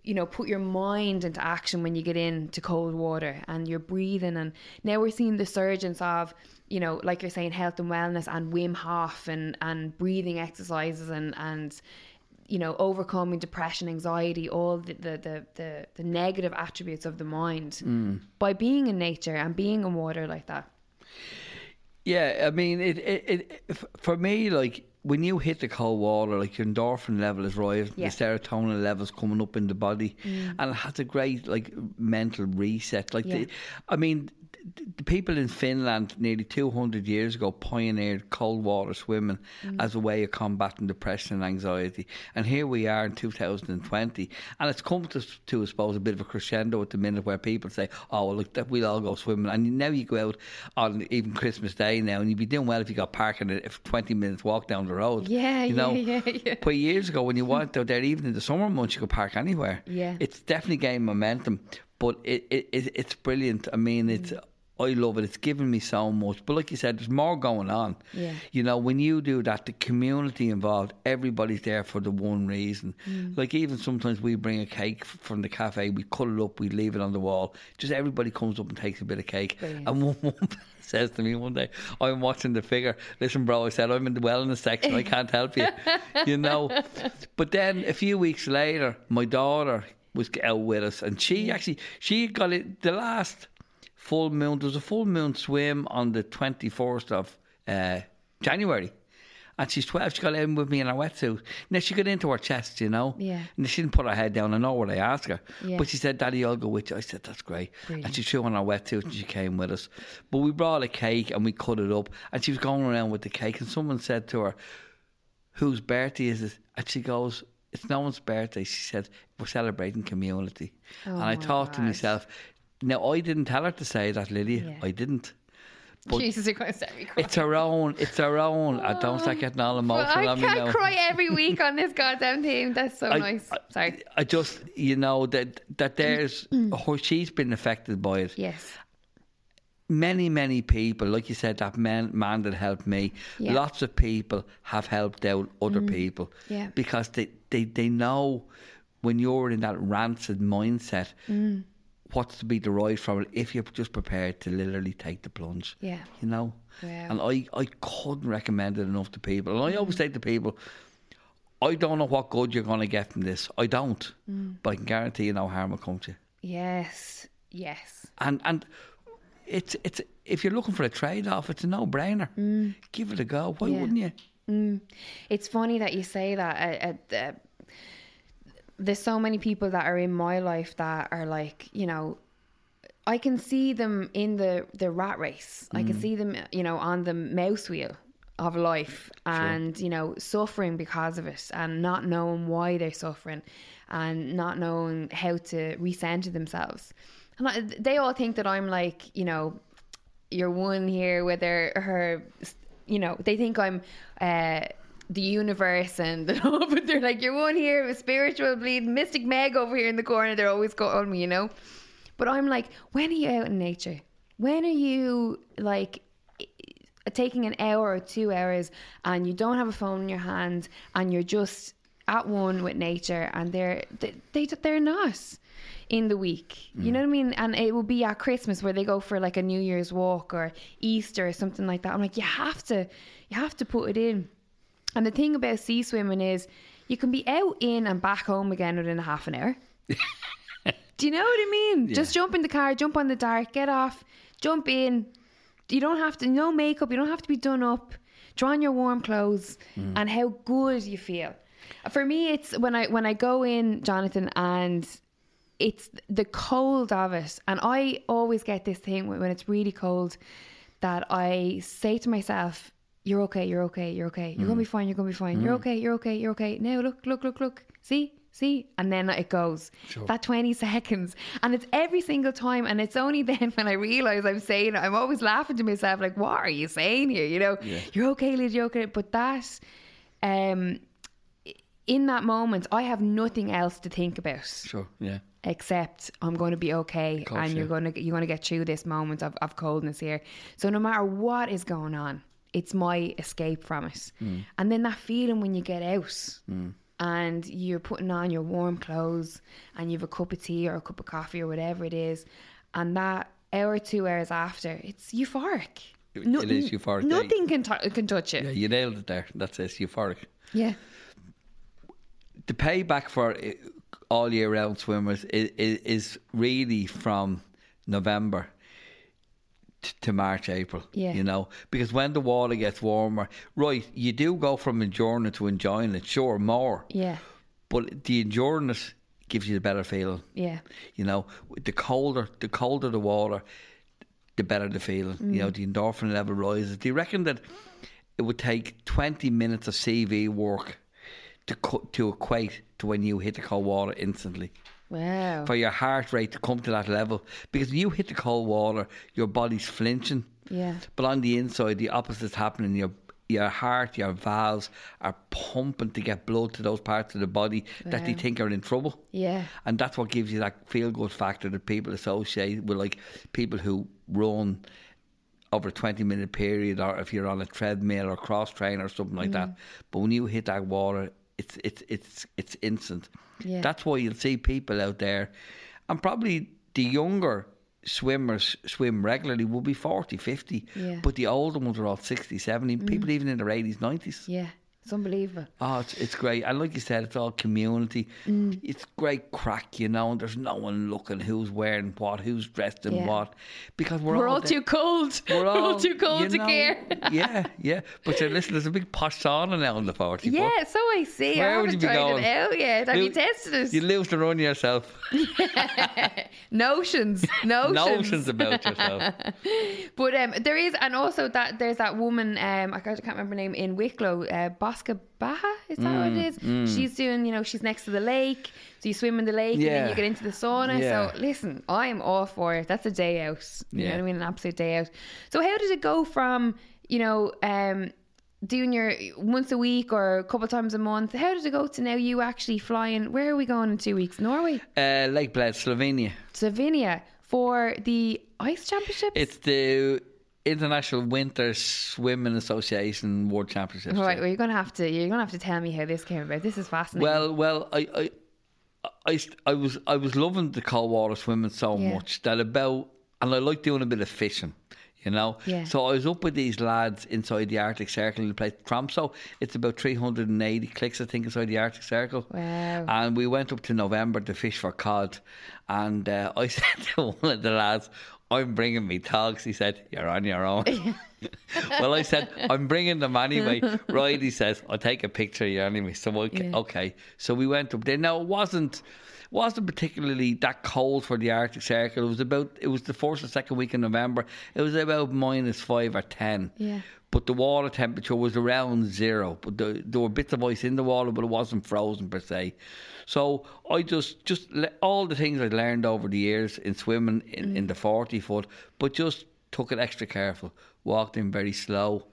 you know, put your mind into action when you get into cold water and you're breathing. And now we're seeing the surgence of, you know, like you're saying, health and wellness and Wim Hof and and breathing exercises and and you know, overcoming depression, anxiety, all the the, the, the, the negative attributes of the mind mm. by being in nature and being in water like that. yeah. I mean, it, it, it for me, like when you hit the cold water, like your endorphin level is rising, Yeah. the serotonin levels coming up in the body, Mm. and it has a great like mental reset. Like, Yeah. the, I mean, the, people in Finland nearly 200 years ago pioneered cold water swimming Mm. as a way of combating depression and anxiety, and here we are in 2020, and it's come to, to I suppose, a bit of a crescendo at the minute where people say, "Oh, well, look, that we'll all go swimming," and now you go out on even Christmas Day now, and you'd be doing well if you got parking if 20 minutes walk down the road. Yeah, you yeah, know. yeah, yeah. But years ago, when you went out there, even in the summer months, you could park anywhere. Yeah. it's definitely gained momentum, but it, it, it it's brilliant. I mean, it's. Mm. I love it. It's given me so much. But like you said, there's more going on. Yeah. You know, when you do that, the community involved, everybody's there for the one reason. Mm. Like even sometimes we bring a cake from the cafe, we cut it up, we leave it on the wall. Just everybody comes up and takes a bit of cake. Brilliant. And one, one says to me one day, I'm watching the figure. Listen, bro, I said I'm in the wellness section. I can't help you. you know. But then a few weeks later, my daughter was out with us, and she actually she got it the last full moon. There was a full moon swim on the twenty fourth of uh, January. And she's 12. She got in with me in her wetsuit. Now, she got into her chest, you know. Yeah. And she didn't put her head down. I know what I asked her. Yeah. But she said, Daddy, I'll go with you. I said, That's great. Brilliant. And she threw on her wetsuit and she came with us. But we brought a cake and we cut it up. And she was going around with the cake. And someone said to her, Whose birthday is it? And she goes, It's no one's birthday. She said, We're celebrating community. Oh and I thought to myself, Now, I didn't tell her to say that, Lydia. Yeah. I didn't. But Jesus, you're going to set me crying. it's her own. It's her own. I don't start getting all Well, emotional I can't cry every week on this goddamn team. That's so I- nice. I- Sorry. I just, you know, that that there's her, she's been affected by it. Yes. Many, many people, like you said, that man, man that helped me. Yeah. Lots of people have helped out other people. Yeah. Because they, they, they know when you're in that rancid mindset, Mm. what's to be derived from it if you're just prepared to literally take the plunge. Yeah. You know? Wow. And I, I couldn't recommend it enough to people. And I always say to people, I don't know what good you're going to get from this. I don't. Mm. But I can guarantee you no harm will come to you. Yes. Yes. And and it's it's if you're looking for a trade off, it's a no brainer. Give it a go. Why Mm. Yeah. wouldn't you? It's funny that you say that. Uh, uh, there's so many people that are in my life that are like, you know, I can see them in the the rat race. I can see them, you know, on the mouse wheel of life, and you know, suffering because of it, and not knowing why they're suffering, and not knowing how to recenter themselves. And I, they all think that I'm like, you know, you're one here with her, you know, they think I'm uh, the universe and but they're like, you're one here with spiritual bleed, mystic Meg over here in the corner. They're always calling me, you know. But I'm like, when are you out in nature? When are you like taking an hour or two hours and you don't have a phone in your hand and you're just at one with nature and they're they, they they're not in the week you mm. know what i mean and it will be at christmas where they go for like a new year's walk or easter or something like that i'm like you have to you have to put it in and the thing about sea swimming is you can be out in and back home again within a half an hour do you know what I mean? Just jump in the car, jump on the dart, get off, jump in. You don't have to, no makeup, you don't have to be done up. Draw on your warm clothes mm. and how good you feel. For me, it's when I when I go in, Jonathan, and it's the cold of it. And I always get this thing when it's really cold that I say to myself, You're okay, you're okay, you're okay. You're gonna be fine, you're gonna be fine. You're okay, you're okay, you're okay. Now look, look, look, look. See? See? And then it goes. That 20 seconds. And it's every single time. And it's only then when I realise I'm saying it, I'm always laughing to myself, like, what are you saying here? You know, you're okay, Liz, you're okay. But that um in that moment I have nothing else to think about Sure, yeah. Except I'm going to be okay course, and you're yeah. going to you're going to get through this moment of, of coldness here. So no matter what is going on, it's my escape from it. Mm. And then that feeling when you get out and you're putting on your warm clothes and you have a cup of tea or a cup of coffee or whatever it is, and that hour or two hours after, it's euphoric. It- it is euphoric. Nothing can t- can touch it. Yeah, you nailed it there. That's it, euphoric. Yeah. the payback for uh, all year round swimmers is, is really from November to March, April. Yeah. You know, because when the water gets warmer, right, you do go from enjoying it to enjoying it, sure, more. Yeah. But the enjoying it gives you the better feeling. Yeah. You know, the colder, the colder the water, the better the feeling. You know, mm. the endorphin level rises. Do you reckon that it would take 20 minutes of CV work to co- to equate to when you hit the cold water instantly? Wow. For your heart rate to come to that level. Because when you hit the cold water, your body's flinching. Yeah. But on the inside, the opposite's happening. Your your heart, your valves are pumping to get blood to those parts of the body that they think are in trouble. Yeah. And that's what gives you that feel good factor that people associate with like people who run over a 20 minute period or if you're on a treadmill or cross train or something like Mm. that. But when you hit that water, it's it's it's it's instant. Yeah. That's why you'll see people out there and probably the younger swimmers swim regularly will be 40, 50. Yeah. But the older ones are all 60, 70, mm-hmm. people even in their 80s, 90s. Yeah. It's unbelievable. Oh, it's, it's great. And like you said, it's all community. Mm. It's great crack, you know, and there's no one looking who's wearing what, who's dressed in Yeah. what. Because we're, We're all there- too cold. We're all, too cold to know, care. yeah, yeah. But you're listen, there's a big posh sauna now in the 40 Yeah, so I see. Where I would you be going? it out yet. Have you Lo- tested it? You lose the run yourself. Notions. Notions. Notions about yourself. But um, there is, and also that there's that woman. Um, I can't remember her name in Wicklow. Uh, Bosca Baha, is that what it Mm. She's doing. You know, she's next to the lake, so you swim in the lake and then you get into the sauna. Yeah. So listen, I'm all for it. That's a day out. You know Yeah. what I mean? An absolute day out. So how did it go from you know? Um, Doing your once a week or a couple times a month. How did it go to now you actually flying? Where are we going in two weeks? Norway, Uh, Lake Bled, Slovenia. Slovenia for the ice championships. It's the International Winter Swimming Association World Championships. Right, well, you're gonna have to you're gonna have to tell me how this came about. This is fascinating. Well, well, I, I, I, I was, I was loving the cold water swimming so Yeah. much that about, and I like doing a bit of fishing, you know. Yeah. So I was up with these lads inside the Arctic Circle in the place Tromso. It's about 380 clicks, I think, inside the Arctic Circle. Wow. And we went up to November to fish for cod, and uh, I said to one of the lads. I'm bringing me togs. He said, You're on your own. well, I said, I'm bringing them anyway. right, he says, I'll take a picture of you anyway. So, okay. Yeah. okay. So we went up there. Now, it wasn't wasn't particularly that cold for the Arctic Circle. It was about, it was the first or second week in November. It was about minus five or 10. Yeah. But the water temperature was around zero. But the, there were bits of ice in the water, but it wasn't frozen per se. So I just, just le- all the things I learned over the years in swimming in, mm. in the 40 foot, but just took it extra careful. Walked in very slow.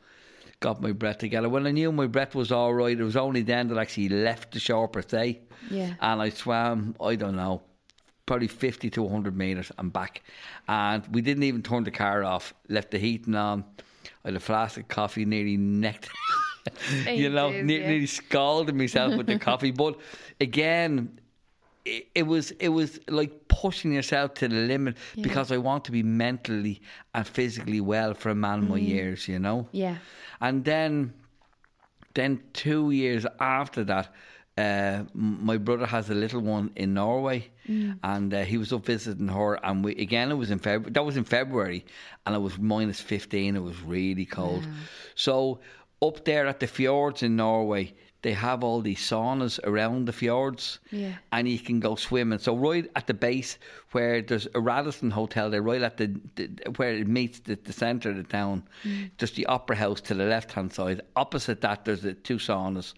Got my breath together. When I knew my breath was all right, it was only then that I actually left the shore per se. Yeah. And I swam, I don't know, probably 50 to 100 metres and back. And we didn't even turn the car off, left the heating on. I had a flask of coffee nearly necked. you know, ne- yeah. nearly scalded myself with the coffee. But again, it, it was it was like pushing yourself to the limit because I want to be mentally and physically well for a man my years, you know. Yeah. And then, then two years after that, uh, my brother has a little one in Norway, and uh, he was up visiting her. And we again, it was in February. That was in February, and it was minus fifteen. It was really cold. So up there at the fjords in Norway, they have all these saunas around the fjords, Yeah. and you can go swimming. So right at the base where there's a Radisson hotel, there right at the, the where it meets the, the centre of the town, just the opera house to the left hand side. Opposite that, there's the two saunas,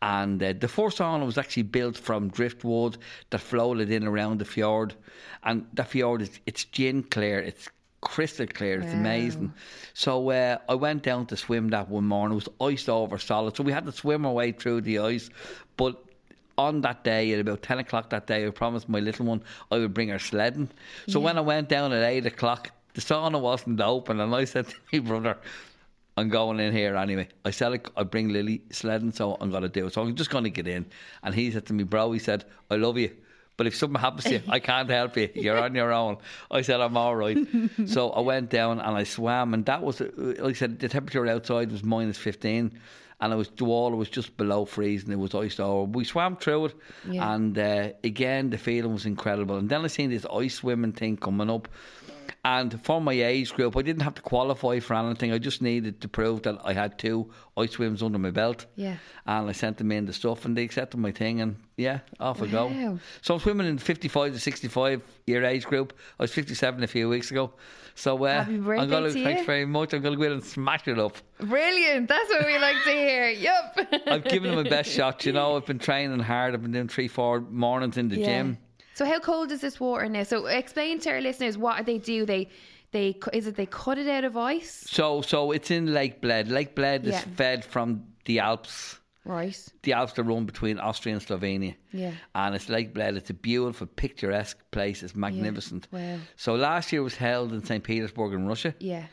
and uh, the first sauna was actually built from driftwood that floated in around the fjord, and the fjord is it's gin clear. It's crystal clear. It's Wow. amazing. So uh, I went down to swim that one morning. It was iced over solid. So we had to swim our way through the ice. But on that day, at about 10 o'clock that day, I promised my little one I would bring her sledding. So when I went down at 8 o'clock, the sauna wasn't open. And I said to my brother, I'm going in here anyway. I said I- bring Lily sledding, so I'm going to do it. So I'm just going to get in. And he said to me, bro, he said, I love you. But if something happens to you, I can't help you. You're on your own. I said, I'm all right. so I went down and I swam. And that was, uh, like I said, the temperature outside was minus 15. And it was, the water was just below freezing. It was iced over. We swam through it. Yeah. And uh, again, the feeling was incredible. And then I seen this ice swimming thing coming up. And for my age group, I didn't have to qualify for anything. I just needed to prove that I had two ice swims under my belt. Yeah. And I sent them in the stuff and they accepted my thing and yeah, off I go. So I'm swimming in the 55 to 65 year age group. I was 57 a few weeks ago. So uh, I'm gonna, to thanks you. very much. I'm going to go in and smash it up. Brilliant. That's what we like to hear. Yup. I've given it my best shot. You know, I've been training hard. I've been doing three, four mornings in the Yeah. gym. So how cold is this water now? So explain to our listeners what they do. They they is it they cut it out of ice? So, so it's in Lake Bled. Lake Bled is fed from the Alps. Right. The Alps that run between Austria and Slovenia. Yeah. And it's Lake Bled. It's a beautiful, picturesque place. It's magnificent. Wow. So last year was held in St. Petersburg in Russia. Yeah.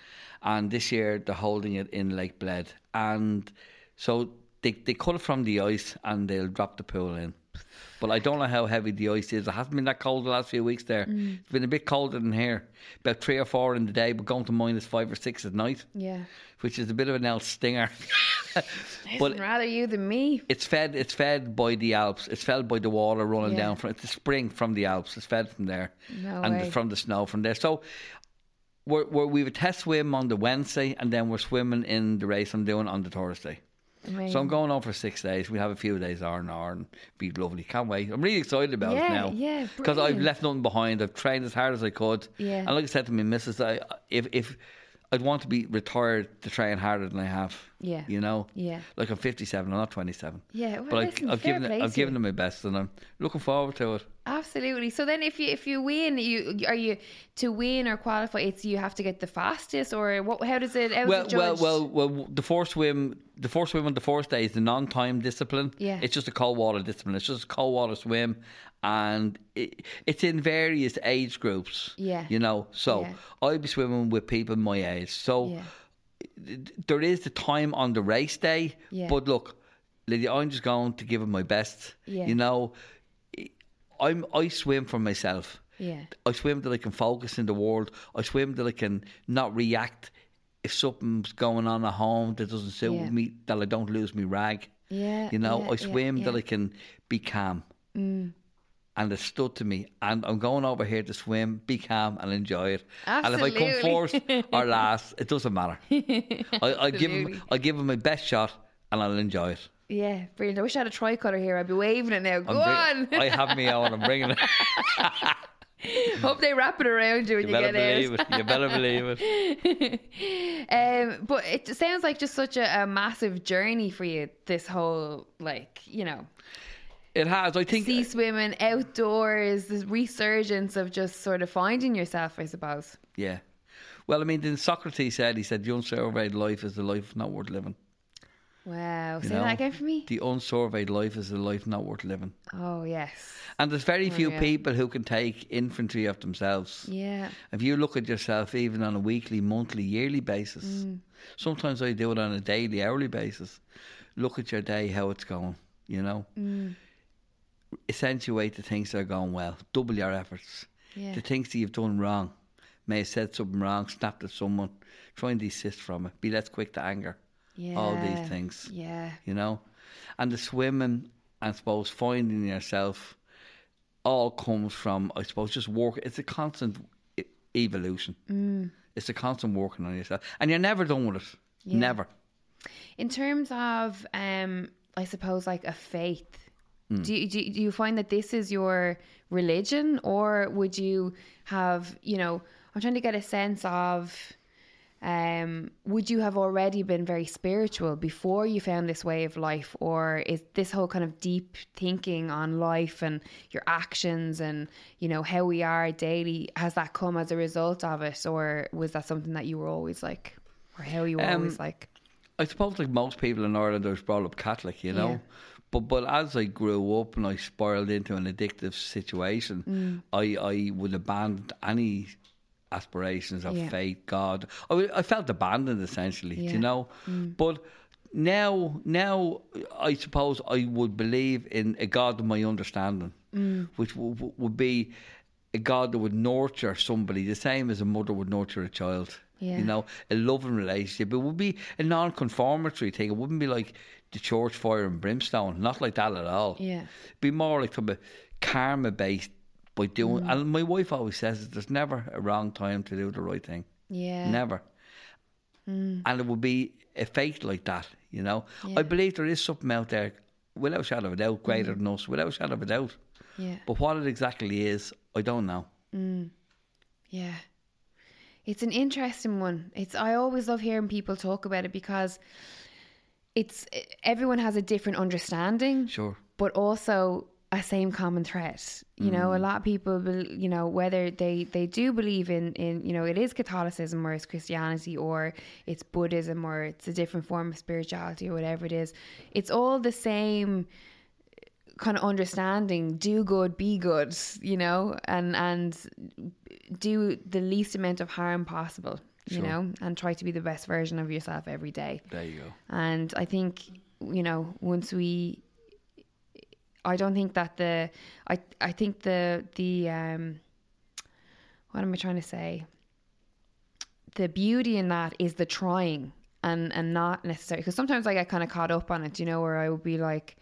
and this year they're holding it in Lake Bled. And so they, they cut it from the ice and they'll drop the pool in. But I don't know how heavy the ice is. It hasn't been that cold the last few weeks there. Mm. It's been a bit colder than here. About three or four in the day, but going to minus five or six at night, Yeah. which is a bit of an L stinger. but rather you than me. it's fed it's fed by the Alps. It's fed by the water running Yeah. down from it's a spring from the Alps. It's fed from there. No and way. from the snow from there. So we're, we're, we have a test swim on the Wednesday and then we're swimming in the race I'm doing on the Thursday. Amazing. So I'm going on for six days. We have a few days R and R and be lovely. Can't wait. I'm really excited about Yeah, it now. yeah, Because I've left nothing behind. I've trained as hard as I could. Yeah. And like I said to my missus, I, if if I'd want to be retired to train harder than I have. Yeah. You know. Yeah. Like I'm 57. I'm not 27. Yeah, well, but I, listen, I've given play it, I've given it my best, and I'm looking forward to it. Absolutely. So then, if you if you win, you are you to win or qualify? It's you have to get the fastest, or what? How does it? How's well, it well, well, well. The first swim, the first swim on the fourth day is the non-time discipline. Yeah. it's just a cold water discipline. It's just a cold water swim, and it, it's in various age groups. Yeah. you know. So Yeah. I'll be swimming with people my age. So Yeah. there is the time on the race day. Yeah. But look, Lydia, I'm just going to give it my best. Yeah. You know, I'm I swim for myself. Yeah. I swim that I can focus in the world. I swim that I can not react if something's going on at home that doesn't suit Yeah. me, that I don't lose my rag. Yeah. You know, I swim that. Mm. I can be calm. And it stood to me. And I'm going over here to swim, be calm, and enjoy it. Absolutely. And if I come first or last, it doesn't matter. I, I give him. I give him my best shot, and I'll enjoy it. Yeah, brilliant. I wish I had a tricolour here. I'd be waving it now. Go on. I have me on. I'm bringing it. Hope they wrap it around you when You you, get out. it. You better believe it. um, but it sounds like just such a, a massive journey for you. This whole, like, you know, It has. I think. sea swimming, outdoors, the resurgence of just sort of finding yourself. I suppose. Yeah. Well, I mean, then Socrates said, he said, the unsurveyed life is the life not worth living. Wow. You Say know, that again for me. The unsurveyed life is the life not worth living. Oh yes. And there's very few yeah. people who can take inventory of themselves. Yeah. If you look at yourself, even on a weekly, monthly, yearly basis, Mm. sometimes I do it on a daily, hourly basis. Look at your day, how it's going, you know? Mm. Accentuate the things that are going well, double your efforts. Yeah. The things that you've done wrong, may have said something wrong, snapped at someone, try and desist from it, be less quick to anger. Yeah. All these things. Yeah. you know. And the swimming, I suppose, finding yourself, all comes from, I suppose, just work. It's a constant evolution. Mm. It's a constant working on yourself, and you're never done with it. Never. In terms of, um, I suppose, like a faith, Hmm. do, you, do, you, do you find that this is your religion, or would you have, you know, I'm trying to get a sense of, um, would you have already been very spiritual before you found this way of life, or is this whole kind of deep thinking on life and your actions and you know how we are daily has that come as a result of it, or was that something that you were always like, or how you were Um, always like? I suppose, like most people in Ireland, I was brought up Catholic, you know. Yeah. But but as I grew up and I spiraled into an addictive situation, mm. I I would abandon any aspirations of Yeah. faith, God. I, I felt abandoned essentially, Yeah. you know. Mm. But now now I suppose I would believe in a God of my understanding, mm. which w- w- would be a God that would nurture somebody the same as a mother would nurture a child. Yeah. You know, a loving relationship. It would be a non-conformatory thing. It wouldn't be like the church fire and brimstone. Not like that at all. Yeah. Be more like from a karma-based by doing. Mm. And my wife always says there's never a wrong time to do the right thing. Yeah. Never. Mm. And it would be a fate like that, you know. Yeah. I believe there is something out there, without a shadow of a doubt, greater mm. than us, without a shadow of a doubt. Yeah. But what it exactly is, I don't know. Mm. Yeah. It's an interesting one. It's I always love hearing people talk about it because it's everyone has a different understanding. Sure. But also a same common thread. You mm. know, a mm. lot of people, you know, whether they they do believe in in you know it is Catholicism or it's Christianity or it's Buddhism or it's a different form of spirituality or whatever it is, it's all the same kind of understanding do good be good you know and and do the least amount of harm possible you sure. know and try to be the best version of yourself every day. There you go. And i think you know once we i don't think that the i i think the the um what am i trying to say? The beauty in that is the trying and and not necessarily because sometimes i get kind of caught up on it you know where i would be like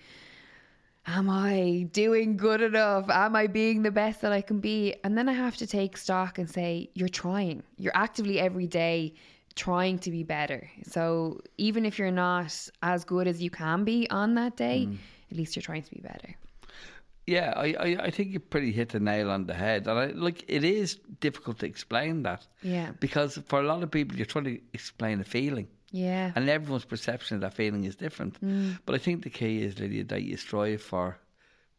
am I doing good enough? Am I being the best that I can be? And then I have to take stock and say, you're trying. You're actively every day trying to be better. So even if you're not as good as you can be on that day, mm. at least you're trying to be better. Yeah, I, I, I, think you pretty hit the nail on the head. And I like it is difficult to explain that. Yeah. Because for a lot of people you're trying to explain a feeling. Yeah. And everyone's perception of that feeling is different. Mm. But I think the key is, Lydia, that you strive for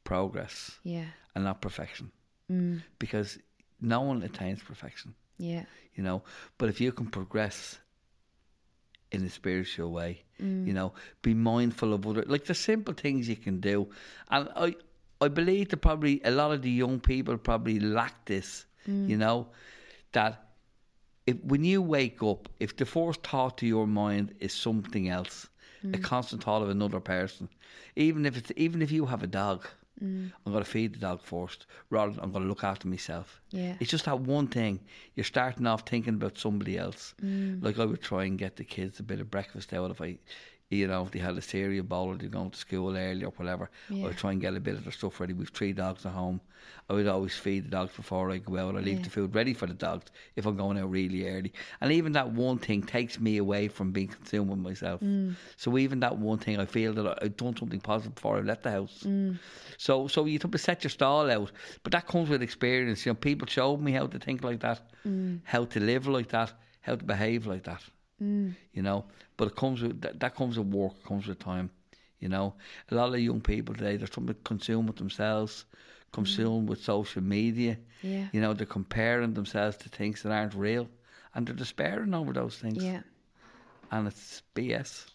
progress. Yeah. And not perfection. Mm. Because no one attains perfection. Yeah. You know, but if you can progress in a spiritual way, mm. you know, be mindful of other, like the simple things you can do. And I, I believe that probably a lot of the young people probably lack this, mm. you know, that if when you wake up, if the first thought to your mind is something else, mm. a constant thought of another person, even if it's even if you have a dog, mm. I'm going to feed the dog first, rather than I'm going to look after myself. Yeah, it's just that one thing. You're starting off thinking about somebody else. Mm. Like I would try and get the kids a bit of breakfast out if I you know, if they had a cereal bowl or they're going to school early or whatever, yeah. I try and get a bit of their stuff ready. We've three dogs at home. I would always feed the dogs before I go out. I leave yeah. the food ready for the dogs if I'm going out really early. And even that one thing takes me away from being consumed with myself. Mm. So even that one thing, I feel that I've done something positive before I left the house. Mm. So so you have to set your stall out. But that comes with experience. You know, people showed me how to think like that, mm. how to live like that, how to behave like that. Mm. You know, but it comes with that, that comes with work, comes with time. You know, a lot of young people today they're trying to consume with themselves, consume mm. with social media. Yeah. You know, they're comparing themselves to things that aren't real, and they're despairing over those things. Yeah. And it's BS.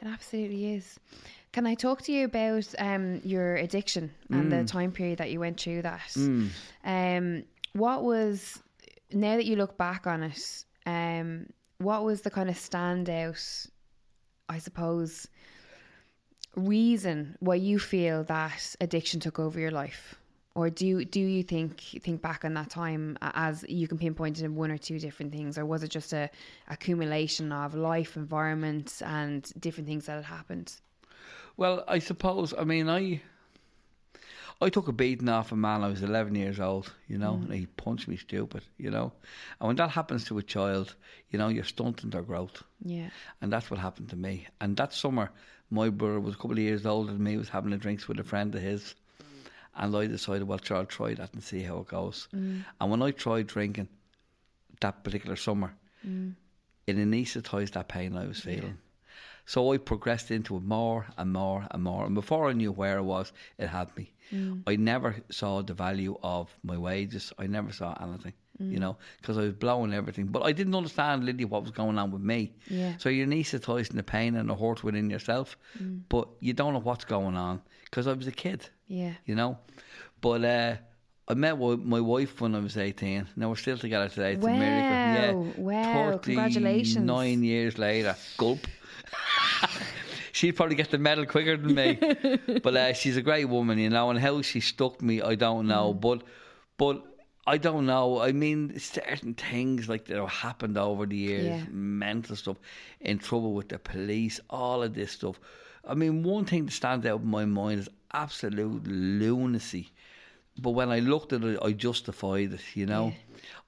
It absolutely is. Can I talk to you about um, your addiction and mm. the time period that you went through that? Mm. Um, what was now that you look back on it? Um, what was the kind of standout, I suppose, reason why you feel that addiction took over your life? Or do do you think think back on that time as you can pinpoint it in one or two different things, or was it just a accumulation of life, environment, and different things that had happened? Well, I suppose. I mean, I I took a beating off a man. I was 11 years old, you know, mm. and he punched me stupid, you know. And when that happens to a child, you know, you're stunting their growth. Yeah. And that's what happened to me. And that summer, my brother was a couple of years older than me, was having a drinks with a friend of his. And I decided, well, sure, I'll try that and see how it goes. Mm. And when I tried drinking that particular summer, mm. it anaesthetised that pain I was feeling. Yeah. So I progressed into it more and more and more. And before I knew where I was, it had me. Mm. I never saw the value of my wages. I never saw anything, mm. you know, because I was blowing everything. But I didn't understand, Lydia, what was going on with me. Yeah. So you're anaesthetising the pain and the hurt within yourself, mm. but you don't know what's going on because I was a kid. Yeah. You know? But uh, I met my wife when I was 18. Now we're still together today. It's wow. a miracle. Yeah. Wow. Congratulations. Nine years later. Gulp. She'd probably get the medal quicker than me. but uh, she's a great woman, you know, and how she stuck me, I don't know. Mm. But but I don't know. I mean, certain things like that have happened over the years, yeah. mental stuff, in trouble with the police, all of this stuff. I mean, one thing that stands out in my mind is absolute lunacy but when I looked at it, I justified it. You know, Yeah.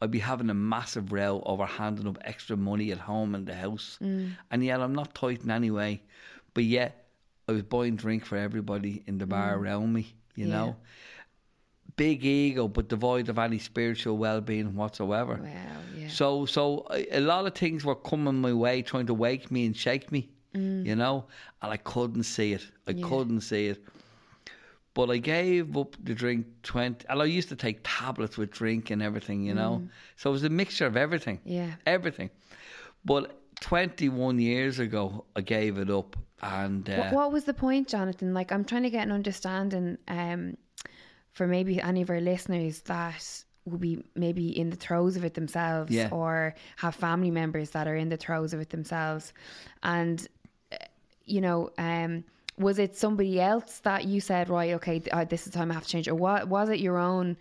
I'd be having a massive row over handing up extra money at home in the house, Mm. and yet I'm not tight in any way. But yet, I was buying drink for everybody in the bar around me. You Mm. Yeah. know, big ego, but devoid of any spiritual well-being whatsoever. Wow, yeah. So, so a lot of things were coming my way, trying to wake me and shake me, you know, and I couldn't see it. I Mm. Yeah. couldn't see it. But I gave up the drink twenty, and I used to take tablets with drink and everything, you know. So it was a mixture of everything, Mm. yeah. everything. But twenty-one years ago, I gave it up, and uh, What, what was the point, Jonathan? Like, I'm trying to get an understanding um, for maybe any of our listeners that will be maybe in the throes of it themselves Yeah. or have family members that are in the throes of it themselves. And, uh, you know, um, was it somebody else that you said, right, okay, uh, this is the time I have to change? Or what, was it your own,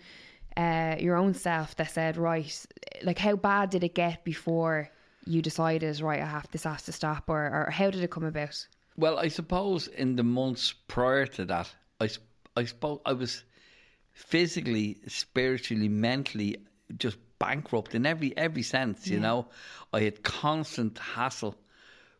uh, your own self that said, right, like how bad did it get before you decided, right, I have, this has to stop? Or, or how did it come about? Well, I suppose in the months prior to that, I, I suppose I was physically, spiritually, mentally just bankrupt in every every sense. You know, I had constant hassle,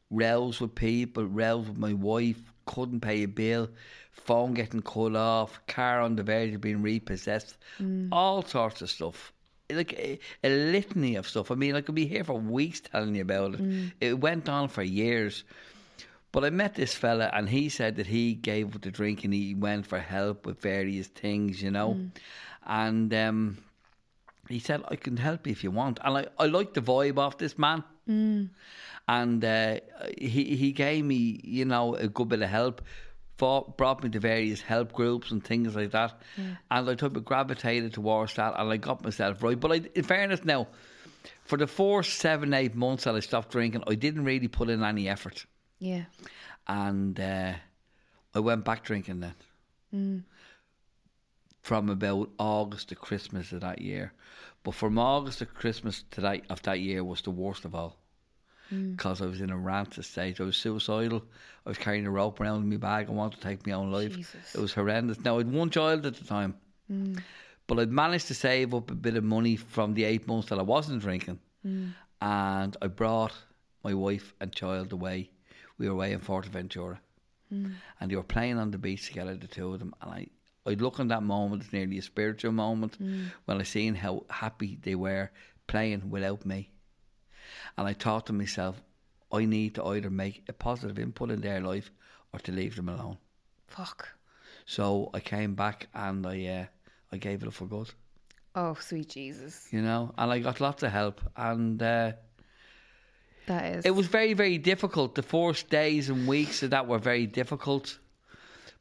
rows with people, rows with my wife, couldn't pay a bill, phone getting cut off, car on the verge of being repossessed, mm. all sorts of stuff. Like a, a litany of stuff. I mean, I could be here for weeks telling you about it. Mm. It went on for years. But I met this fella and he said that he gave up the drink and he went for help with various things, you know. And um, he said, I can help you if you want. And I, I like the vibe of this man. And uh, he, he gave me, you know, a good bit of help. Brought me to various help groups and things like that. And I type of gravitated towards that and I got myself right. But I, in fairness now, for the four, seven, eight months that I stopped drinking, I didn't really put in any effort Yeah. and uh, I went back drinking then. Mm. From about August to Christmas of that year, but from August to Christmas to that of that year was the worst of all, mm. because I was in a rancid state. I was suicidal. I was carrying a rope around in my bag. I wanted to take my own life. Jesus. It was horrendous. Now I had one child at the time, mm. but I'd managed to save up a bit of money from the eight months that I wasn't drinking, and I brought my wife and child away. We were away in Fuerteventura, and they were playing on the beach together, the two of them. And I, I'd look on that moment, it's nearly a spiritual moment when I seen how happy they were playing without me. And I thought to myself, I need to either make a positive input in their life or to leave them alone. Fuck. So I came back and I, uh, I gave it up for good. Oh, sweet Jesus. you know, and I got lots of help. And uh, That is. it was very, very difficult. The first days and weeks of that were very difficult.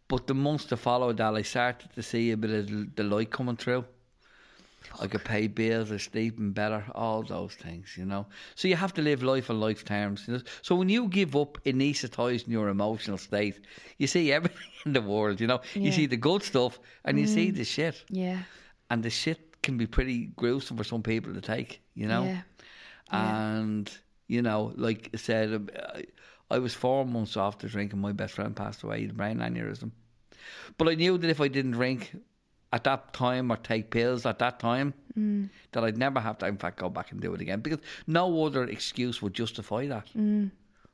But the months to follow that, I started to see a bit of the- light coming through. I could pay bills, I was sleeping better, all those things, you know. So you have to live life on life terms. You know? So when you give up anaesthetising your emotional state, you see everything in the world, you know. Yeah. You see the good stuff and you see mm. the shit. Yeah. And the shit can be pretty gruesome for some people to take, you know. Yeah. And you know, like I said, um, I, was four months off after drinking. My best friend passed away, he had a brain aneurysm. But I knew that if I didn't drink at that time or take pills at that time, Mm. that I'd never have to, in fact, go back and do it again because no other excuse would justify that when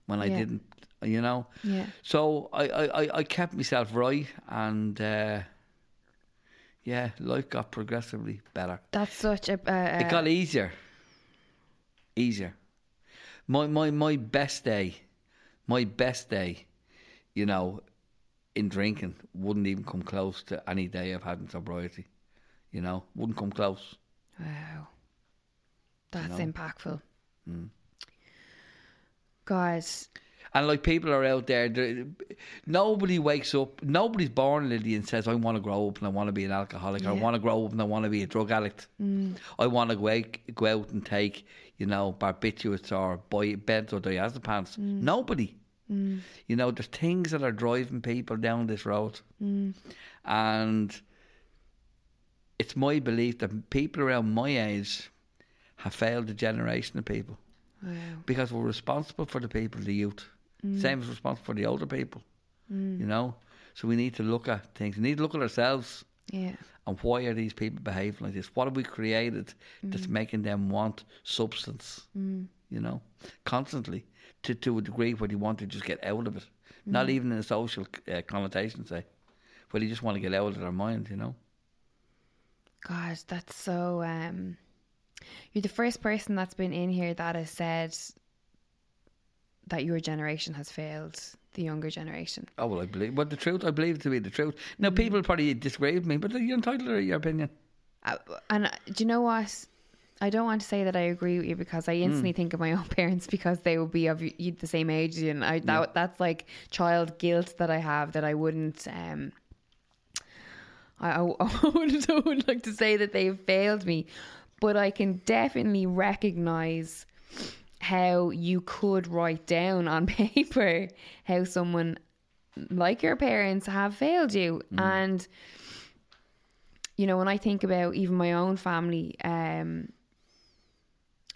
I Mm. Yeah. didn't, you know. Yeah. So I, I, I- I kept myself right, and uh, yeah, life got progressively better. That's such a. Uh, It got easier. Easier. My my my best day, my best day, you know, in drinking wouldn't even come close to any day I've had in sobriety. You know, wouldn't come close. Wow. That's know? impactful. Mm. Guys, And like people are out there, nobody wakes up, nobody's born Lily and says, "I want to grow up and I want to be an alcoholic. Or I want to grow up and I want to be a drug addict. I want to go out, go out and take, you know, barbiturates or buy benzodiazepines." Mm. Nobody. Mm. You know, there's things that are driving people down this road, mm. and it's my belief that people around my age have failed a generation of people wow. because we're responsible for the people, the youth. Same as responsible for the older people. You know, so we need to look at things. We need to look at ourselves Yeah. And why are these people behaving like this? What have we created that's making them want substance? Mm. You know, constantly to to a degree where they want to just get out of it. Not even in a social uh, connotation, say, where they just want to get out of their mind. You know. God, that's so. Um, you're the first person that's been in here that has said that your generation has failed the younger generation. Oh well, I believe. But the truth, I believe it to be the truth. Now, people probably disagree with me, but you're entitled to your opinion. Uh, and uh, do you know what? I don't want to say that I agree with you because I instantly think of my own parents because they would be of the same age, and I that, that's like child guilt that I have that I wouldn't. Um, I, I, I wouldn't, I would like to say that they've failed me, but I can definitely recognize how you could write down on paper how someone like your parents have failed you. And you know when i think about even my own family um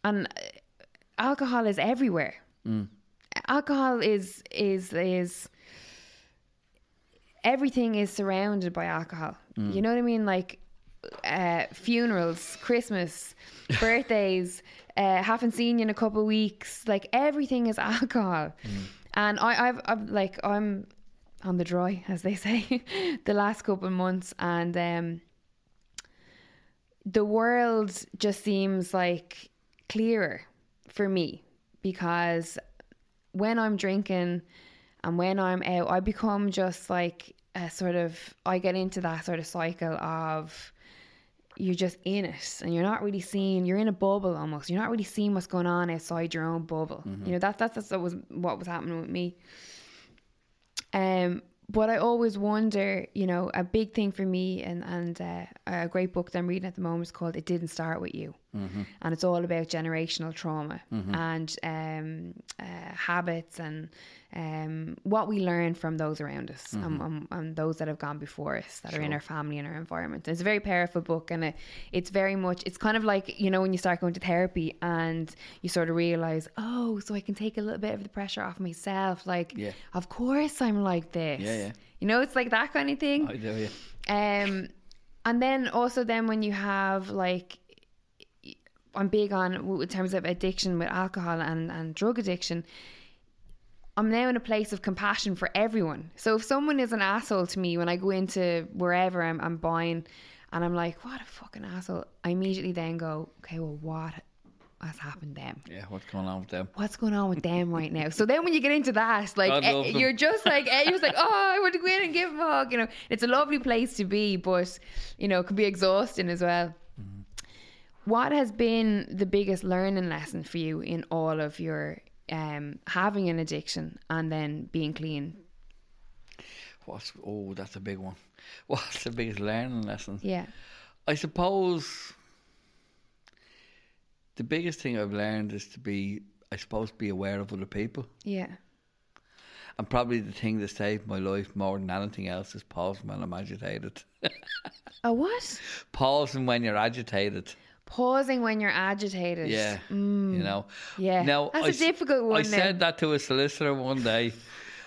and uh, alcohol is everywhere. Alcohol is is is everything is surrounded by alcohol. You know what i mean? Like uh, funerals, Christmas, birthdays, uh, haven't seen you in a couple of weeks. Like everything is alcohol, and I, I've, I've like I'm on the dry, as they say, the last couple of months, and um, the world just seems like clearer for me because when I'm drinking and when I'm out, I become just like a sort of I get into that sort of cycle of you're just in it and you're not really seeing you're in a bubble almost. You're not really seeing what's going on outside your own bubble. You know that that's, that's what was what was happening with me. Um but I always wonder you know a big thing for me and and uh, a great book that I'm reading at the moment is called It Didn't Start With You. And it's all about generational trauma and um, uh, habits and um, what we learn from those around us and, and, and those that have gone before us that are in our family and our environment. It's a very powerful book and it, it's very much, it's kind of like, you know, when you start going to therapy and you sort of realize, oh, so I can take a little bit of the pressure off myself. Like, Yeah. of course I'm like this. Yeah, yeah. You know, it's like that kind of thing. I do, yeah. Um, and then also then when you have like, I'm big on in terms of addiction with alcohol and, and drug addiction. I'm now in a place of compassion for everyone. So if someone is an asshole to me when I go into wherever I'm, I'm buying, and I'm like, what a fucking asshole, I immediately then go, okay, well, what has happened then? Yeah, what's going on with them? what's going on with them right now? So then when you get into that, like eh, you're just like eh, you're just like, oh, I want to go in and give them a hug. You know, it's a lovely place to be, but you know, it can be exhausting as well. Mm-hmm. What has been the biggest learning lesson for you in all of your um, having an addiction and then being clean? What's oh, that's a big one. What's the biggest learning lesson? Yeah, I suppose the biggest thing I've learned is to be, I suppose, be aware of other people. yeah, And probably the thing that saved my life more than anything else is pausing when I'm agitated. a what? pausing when you're agitated. Pausing when you're agitated. Yeah. Mm, You know. yeah. Now that's I a difficult one. I now. said that to a solicitor one day.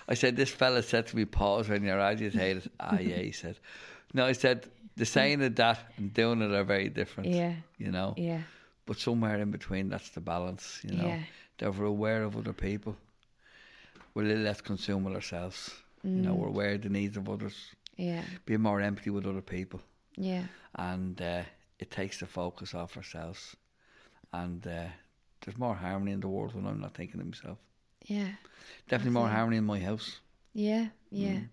I said, "This fella said to me, pause when you're agitated." ah, yeah, he said. No, I said the saying of that and doing it are very different. Yeah. You know. Yeah, But somewhere in between, that's the balance. You know. Yeah. That we're aware of other people. We're a little less consumed with ourselves. You Mm. know, we're aware of the needs of others. yeah, Being more empathy with other people, yeah, and uh, it takes the focus off ourselves. And uh, there's more harmony in the world when I'm not thinking of myself. yeah. Definitely more harmony in my house. Yeah, yeah. Mm.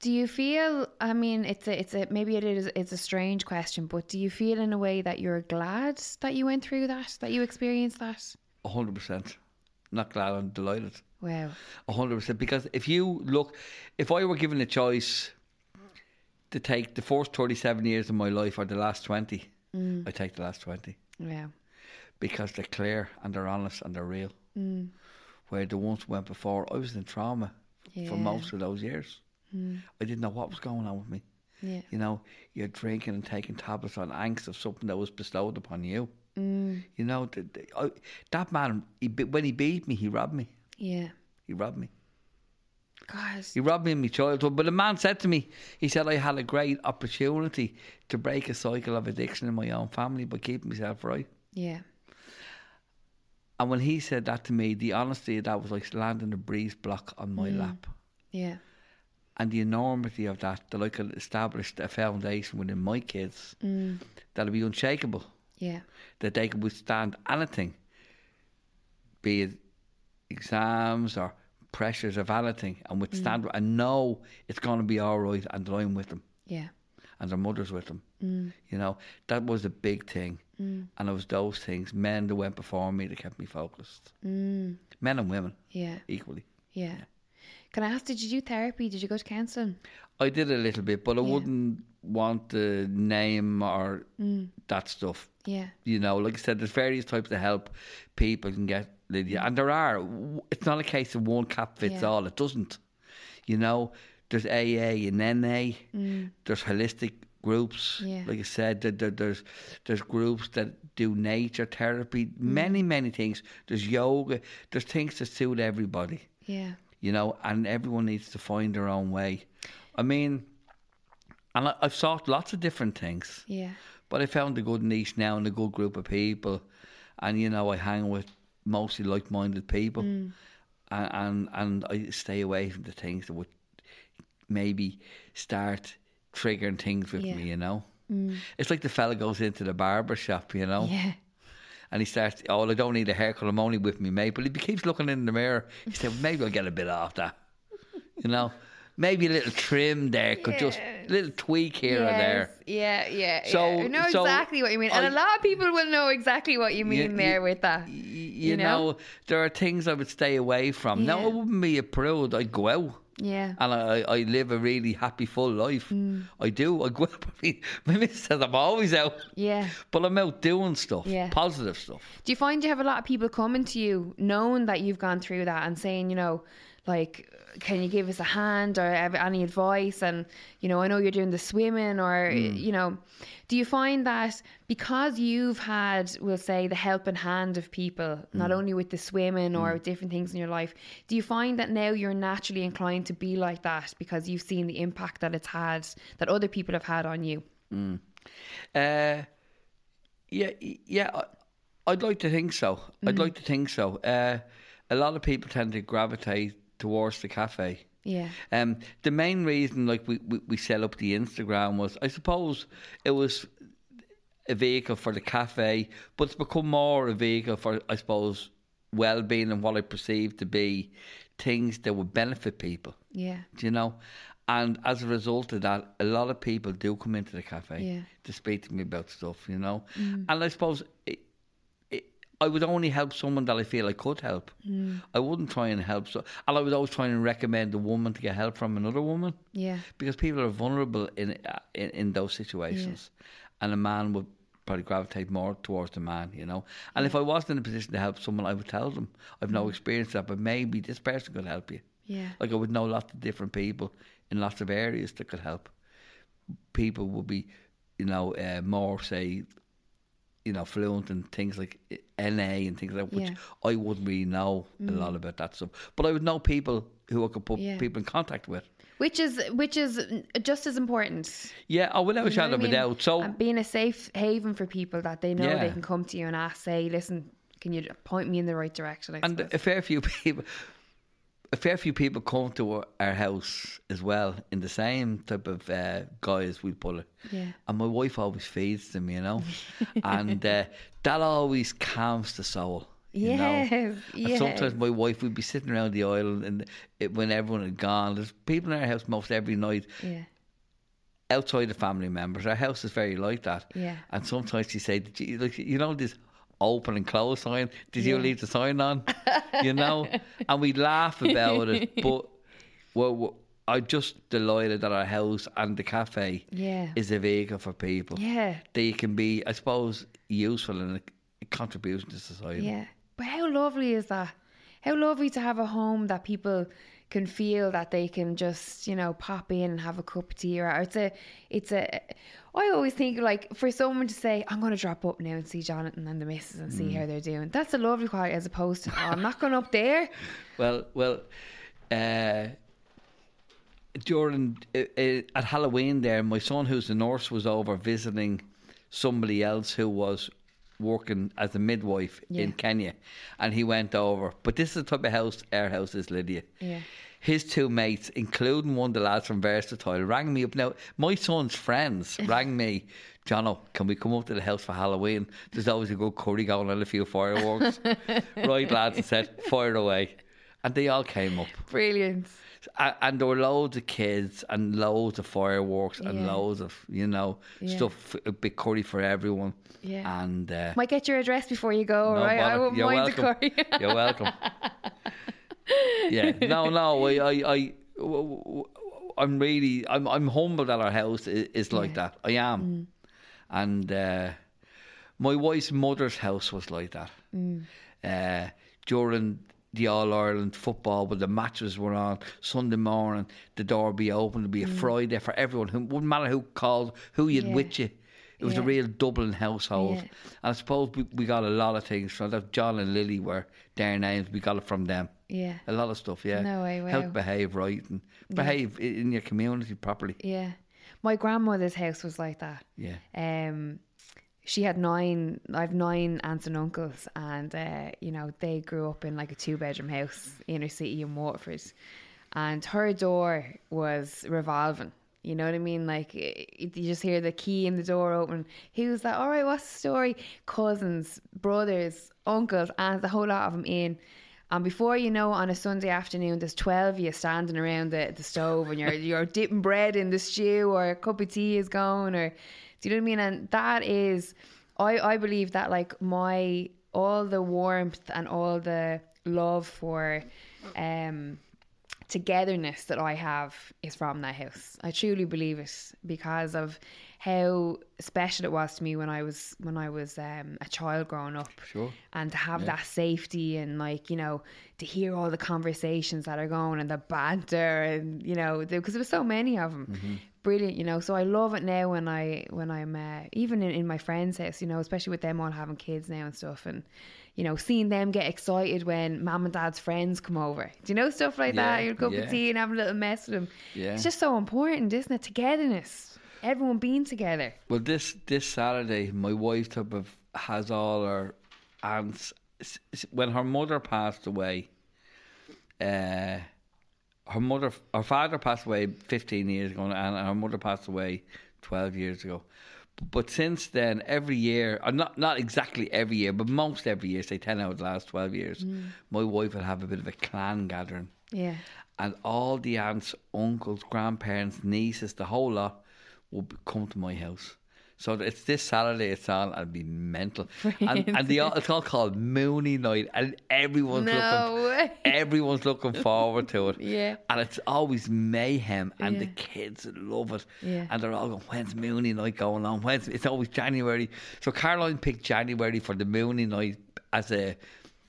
Do you feel? I mean, it's a, it's a maybe it is it's a strange question, but do you feel in a way that you're glad that you went through that, that you experienced that? A hundred percent. Not glad, I'm delighted. Wow. A hundred percent. Because if you look, if I were given a choice to take the first thirty-seven years of my life or the last twenty, Mm. I take the last twenty Wow. because they're clear and they're honest and they're real. Mm. Where the ones went before, I was in trauma Yeah. for most of those years. Mm. I didn't know what was going on with me. Yeah. You know, you're drinking and taking tablets on angst of something that was bestowed upon you. Mm. You know, the, the, I, that man, he, when he beat me, he robbed me. Yeah. He robbed me. God. He robbed me of my childhood. But a man said to me, he said, I had a great opportunity to break a cycle of addiction in my own family by keeping myself right. Yeah. And when he said that to me, the honesty of that was like landing a breeze block on my mm. lap. Yeah. And the enormity of that, that I could establish a foundation within my kids mm. that'll be unshakable, Yeah. that they can withstand anything, be it exams or pressures of anything, and withstand mm. it and know it's going to be all right and that I'm with them Yeah. and their mother's with them. Mm. You know, that was a big thing. Mm. And it was those things, men that went before me that kept me focused. Men and women Yeah. equally. Yeah. Can I ask, did you do therapy? Did you go to counselling? I did a little bit, but I Yeah. wouldn't want the name or that stuff. Yeah. You know, like I said, there's various types of help people can get, Lydia, mm. and there are. It's not a case of one cap fits Yeah. all. It doesn't. You know, there's AA and NA. Mm. There's holistic groups. Yeah. Like I said, there, there, there's there's groups that do nature therapy. Mm. Many many things. There's yoga. There's things that suit everybody Yeah. you know, and everyone needs to find their own way. I mean, and I, I've sought lots of different things, Yeah. but I found a good niche now and a good group of people, and you know, I hang with mostly like-minded people, mm. and, and and I stay away from the things that would maybe start triggering things with Yeah. me, you know. Mm. It's like the fella goes into the barber shop, you know Yeah. and he starts, oh, I don't need a haircut, I'm only with me mate. But he keeps looking in the mirror. He said, maybe I'll get a bit off that. You know, maybe a little trim there could just, a little tweak here or there. Yeah, yeah. So- yeah. I know so exactly what you mean. And I- a lot of people will know exactly what you mean You- there with that. You, You know? know? there are things I would stay away from. Now, Yeah. I wouldn't be a prude. I'd go out. Yeah. And I, I live a really happy, full life. Mm. I do. I go out. Mean, my missus says I'm always out. Yeah. But I'm out doing stuff, Yeah. positive stuff. Do you find you have a lot of people coming to you knowing that you've gone through that and saying, you know, like, can you give us a hand or any advice? And, you know, I know you're doing the swimming or, mm. you know, do you find that because you've had, we'll say, the helping hand of people, not mm. only with the swimming or mm. with different things in your life, do you find that now you're naturally inclined to be like that because you've seen the impact that it's had, that other people have had on you? Uh, yeah, yeah. I'd like to think so. I'd like to think so. Uh, a lot of people tend to gravitate towards the cafe. Yeah. Um, the main reason, like we, we, we set up the Instagram, was I suppose it was a vehicle for the cafe, but it's become more a vehicle for, I suppose, well-being and what I perceive to be things that would benefit people. Yeah. Do you know? And as a result of that, a lot of people do come into the cafe Yeah. to speak to me about stuff, you know. And I suppose it, I would only help someone that I feel I could help. I wouldn't try and help. So, and I would always try and recommend a woman to get help from another woman Yeah. because people are vulnerable in uh, in, in those situations, and a man would probably gravitate more towards the man, you know. And if I wasn't in a position to help someone, I would tell them I've no experience of that, but maybe this person could help you. Yeah. Like I would know lots of different people in lots of areas that could help. People would be, you know, uh, more say, you know, fluent in things like NA and things like that, which Yeah. I wouldn't really know a mm. lot about that stuff. But I would know people who I could put Yeah. people in contact with. Which is which is just as important. Yeah, oh, I without a shadow of a doubt. So and being a safe haven for people that they know they can come to you and ask, say, listen, can you point me in the right direction? I and suppose. a fair few people a fair few people come to our, house as well in the same type of uh, guise we put it. Yeah. and my wife always feeds them you know? And uh, that always calms the soul you know? Yes, sometimes my wife would be sitting around the aisle and it, when everyone had gone there's people in our house most every night yeah, outside the family members. Our house is very like that. Yeah. and sometimes she say did like you know this open and close sign did you Yeah. leave the sign on you know and we laugh about it but well, well I'm just delighted that our house and the cafe Yeah. is a vehicle for people yeah, they can be I suppose useful in a, a contribution to society yeah. But how lovely is that? How lovely to have a home that people can feel that they can just, you know, pop in and have a cup of tea. Or it's a, it's a. I always think like for someone to say, "I'm going to drop up now and see Jonathan and the missus and Mm. see how they're doing." That's a lovely quality as opposed to, "Oh, I'm not going up there." Well, well, uh, during uh, uh, at Halloween there, my son, who's a nurse, was over visiting somebody else who was working as a midwife Yeah. in Kenya, and he went over. But this is the type of house our house is, Lydia. Yeah. His two mates, including one of the lads from Versatile, rang me up. Now, my son's friends rang me, Jono, can we come up to the house for Halloween? There's always a good curry going and a few fireworks. right, lads, I said, fire away. And they all came up. Brilliant. And there were loads of kids and loads of fireworks and Yeah. loads of, you know, Yeah. stuff, a big curry for everyone. Yeah. And uh, Might get your address before you go, no right? I bother. wouldn't You're mind welcome. the curry. You're welcome. yeah. No, no. I, I, I, w- w- I'm really, I'm, I'm humbled that our house is, is like that. I am. And uh, my wife's mother's house was like that. Uh, during the All Ireland football, when the matches were on Sunday morning, the door would be open. It'd be a Friday for everyone. Who wouldn't matter who called, who you'd Yeah. with you. It was a real Dublin household. Yeah. And I suppose we, we got a lot of things from that. John and Lily were their names. We got it from them. yeah. A lot of stuff, yeah. No way, wow. to behave right and behave i in your community properly. Yeah. My grandmother's house was like that. Yeah. Um, she had nine. I've nine aunts and uncles, and uh, you know they grew up in like a two-bedroom house, inner city in Waterford, and her door was revolving. You know what I mean? Like you just hear the key in the door open. Who's that? All right, what's the story? Cousins, brothers, uncles, aunts, a whole lot of them in. And before you know, on a Sunday afternoon, there's twelve of you standing around the, the stove, and you're you're dipping bread in the stew, or a cup of tea is going, or do you know what I mean? And that is, I I believe that like my all the warmth and all the love for, um, togetherness that I have is from that house. I truly believe it because of how special it was to me when I was when I was um, a child growing up Sure. and to have that safety and like you know to hear all the conversations that are going and the banter and you know because there was so many of them brilliant you know so i love it now when i when i'm uh, even in, in my friends house you know especially with them all having kids now and stuff and you know seeing them get excited when mum and dad's friends come over do you know stuff like that Yeah, your cup yeah. of tea and have a little mess with them Yeah. it's just so important isn't it togetherness everyone being together Well, this this Saturday, my wife type of has all her aunts. When her mother passed away, uh, her mother, her father passed away fifteen years ago, and her mother passed away twelve years ago. But since then, every year, or not not exactly every year, but most every year, say ten out of the last twelve years, mm. my wife will have a bit of a clan gathering yeah and all the aunts, uncles, grandparents, nieces, the whole lot will come to my house. So it's this Saturday. It's on. I'll be mental, and and the it's all called Mooney Night, and everyone's no looking, way everyone's looking forward to it. Yeah. and it's always mayhem, and the kids love it. Yeah. and they're all going, "When's Mooney Night going on? When's?" It's always January. So Caroline picked January for the Mooney Night as a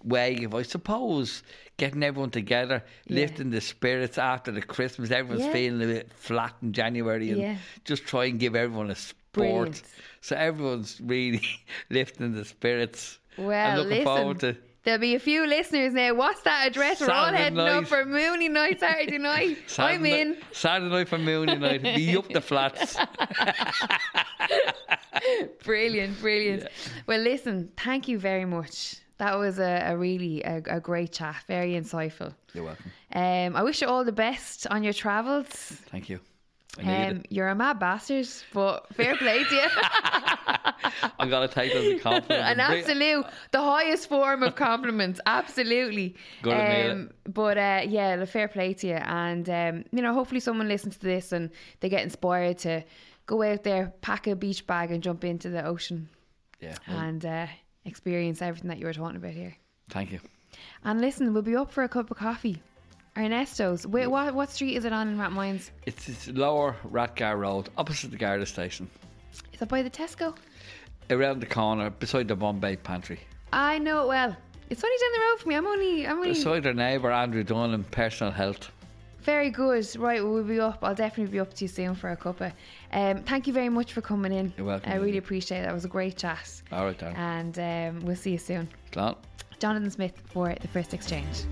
way of, I suppose, getting everyone together, Yeah. lifting the spirits after the Christmas. Everyone's Yeah. feeling a bit flat in January, and Yeah. just try and give everyone a Brilliant. So everyone's really lifting the spirits. Well, I'm looking listen. forward to. There'll be a few listeners now. What's that address? We're all Saturday heading night. up for Mooney night Saturday night. I'm Saturday in. night- Saturday night for Mooney night. Be up the flats. Brilliant, brilliant. Well, listen, thank you very much. That was a, a really a, a great chat, very insightful. You're welcome. Um, I wish you all the best on your travels. Thank you. Um, you're a mad bastard, but fair play to you. I'm gonna take that as a compliment. An absolute, the highest form of compliments. Absolutely. Good to meet um, But uh, yeah, the fair play to you. And, um, you know, hopefully someone listens to this and they get inspired to go out there, pack a beach bag and jump into the ocean Yeah. well, and uh, experience everything that you were talking about here. Thank you. And listen, we'll be up for a cup of coffee. Ernesto's. Wait, what, what street is it on in Rathmines? It's, it's Lower Rathgar Road, opposite the Garda station, Is it by the Tesco? around the corner, beside the Bombay Pantry. I know it well. It's only down the road from me. I'm only, I'm only Beside our neighbour Andrew Dunham, Personal Health. Very good. Right, well, be up. I'll definitely be up to you soon for a cuppa. Um, thank you very much for coming in. You're welcome, I really Lily. appreciate it. That was a great chat. All right, Darren. And um, we'll see you soon. Glad. Jonathan Smith for the First Exchange.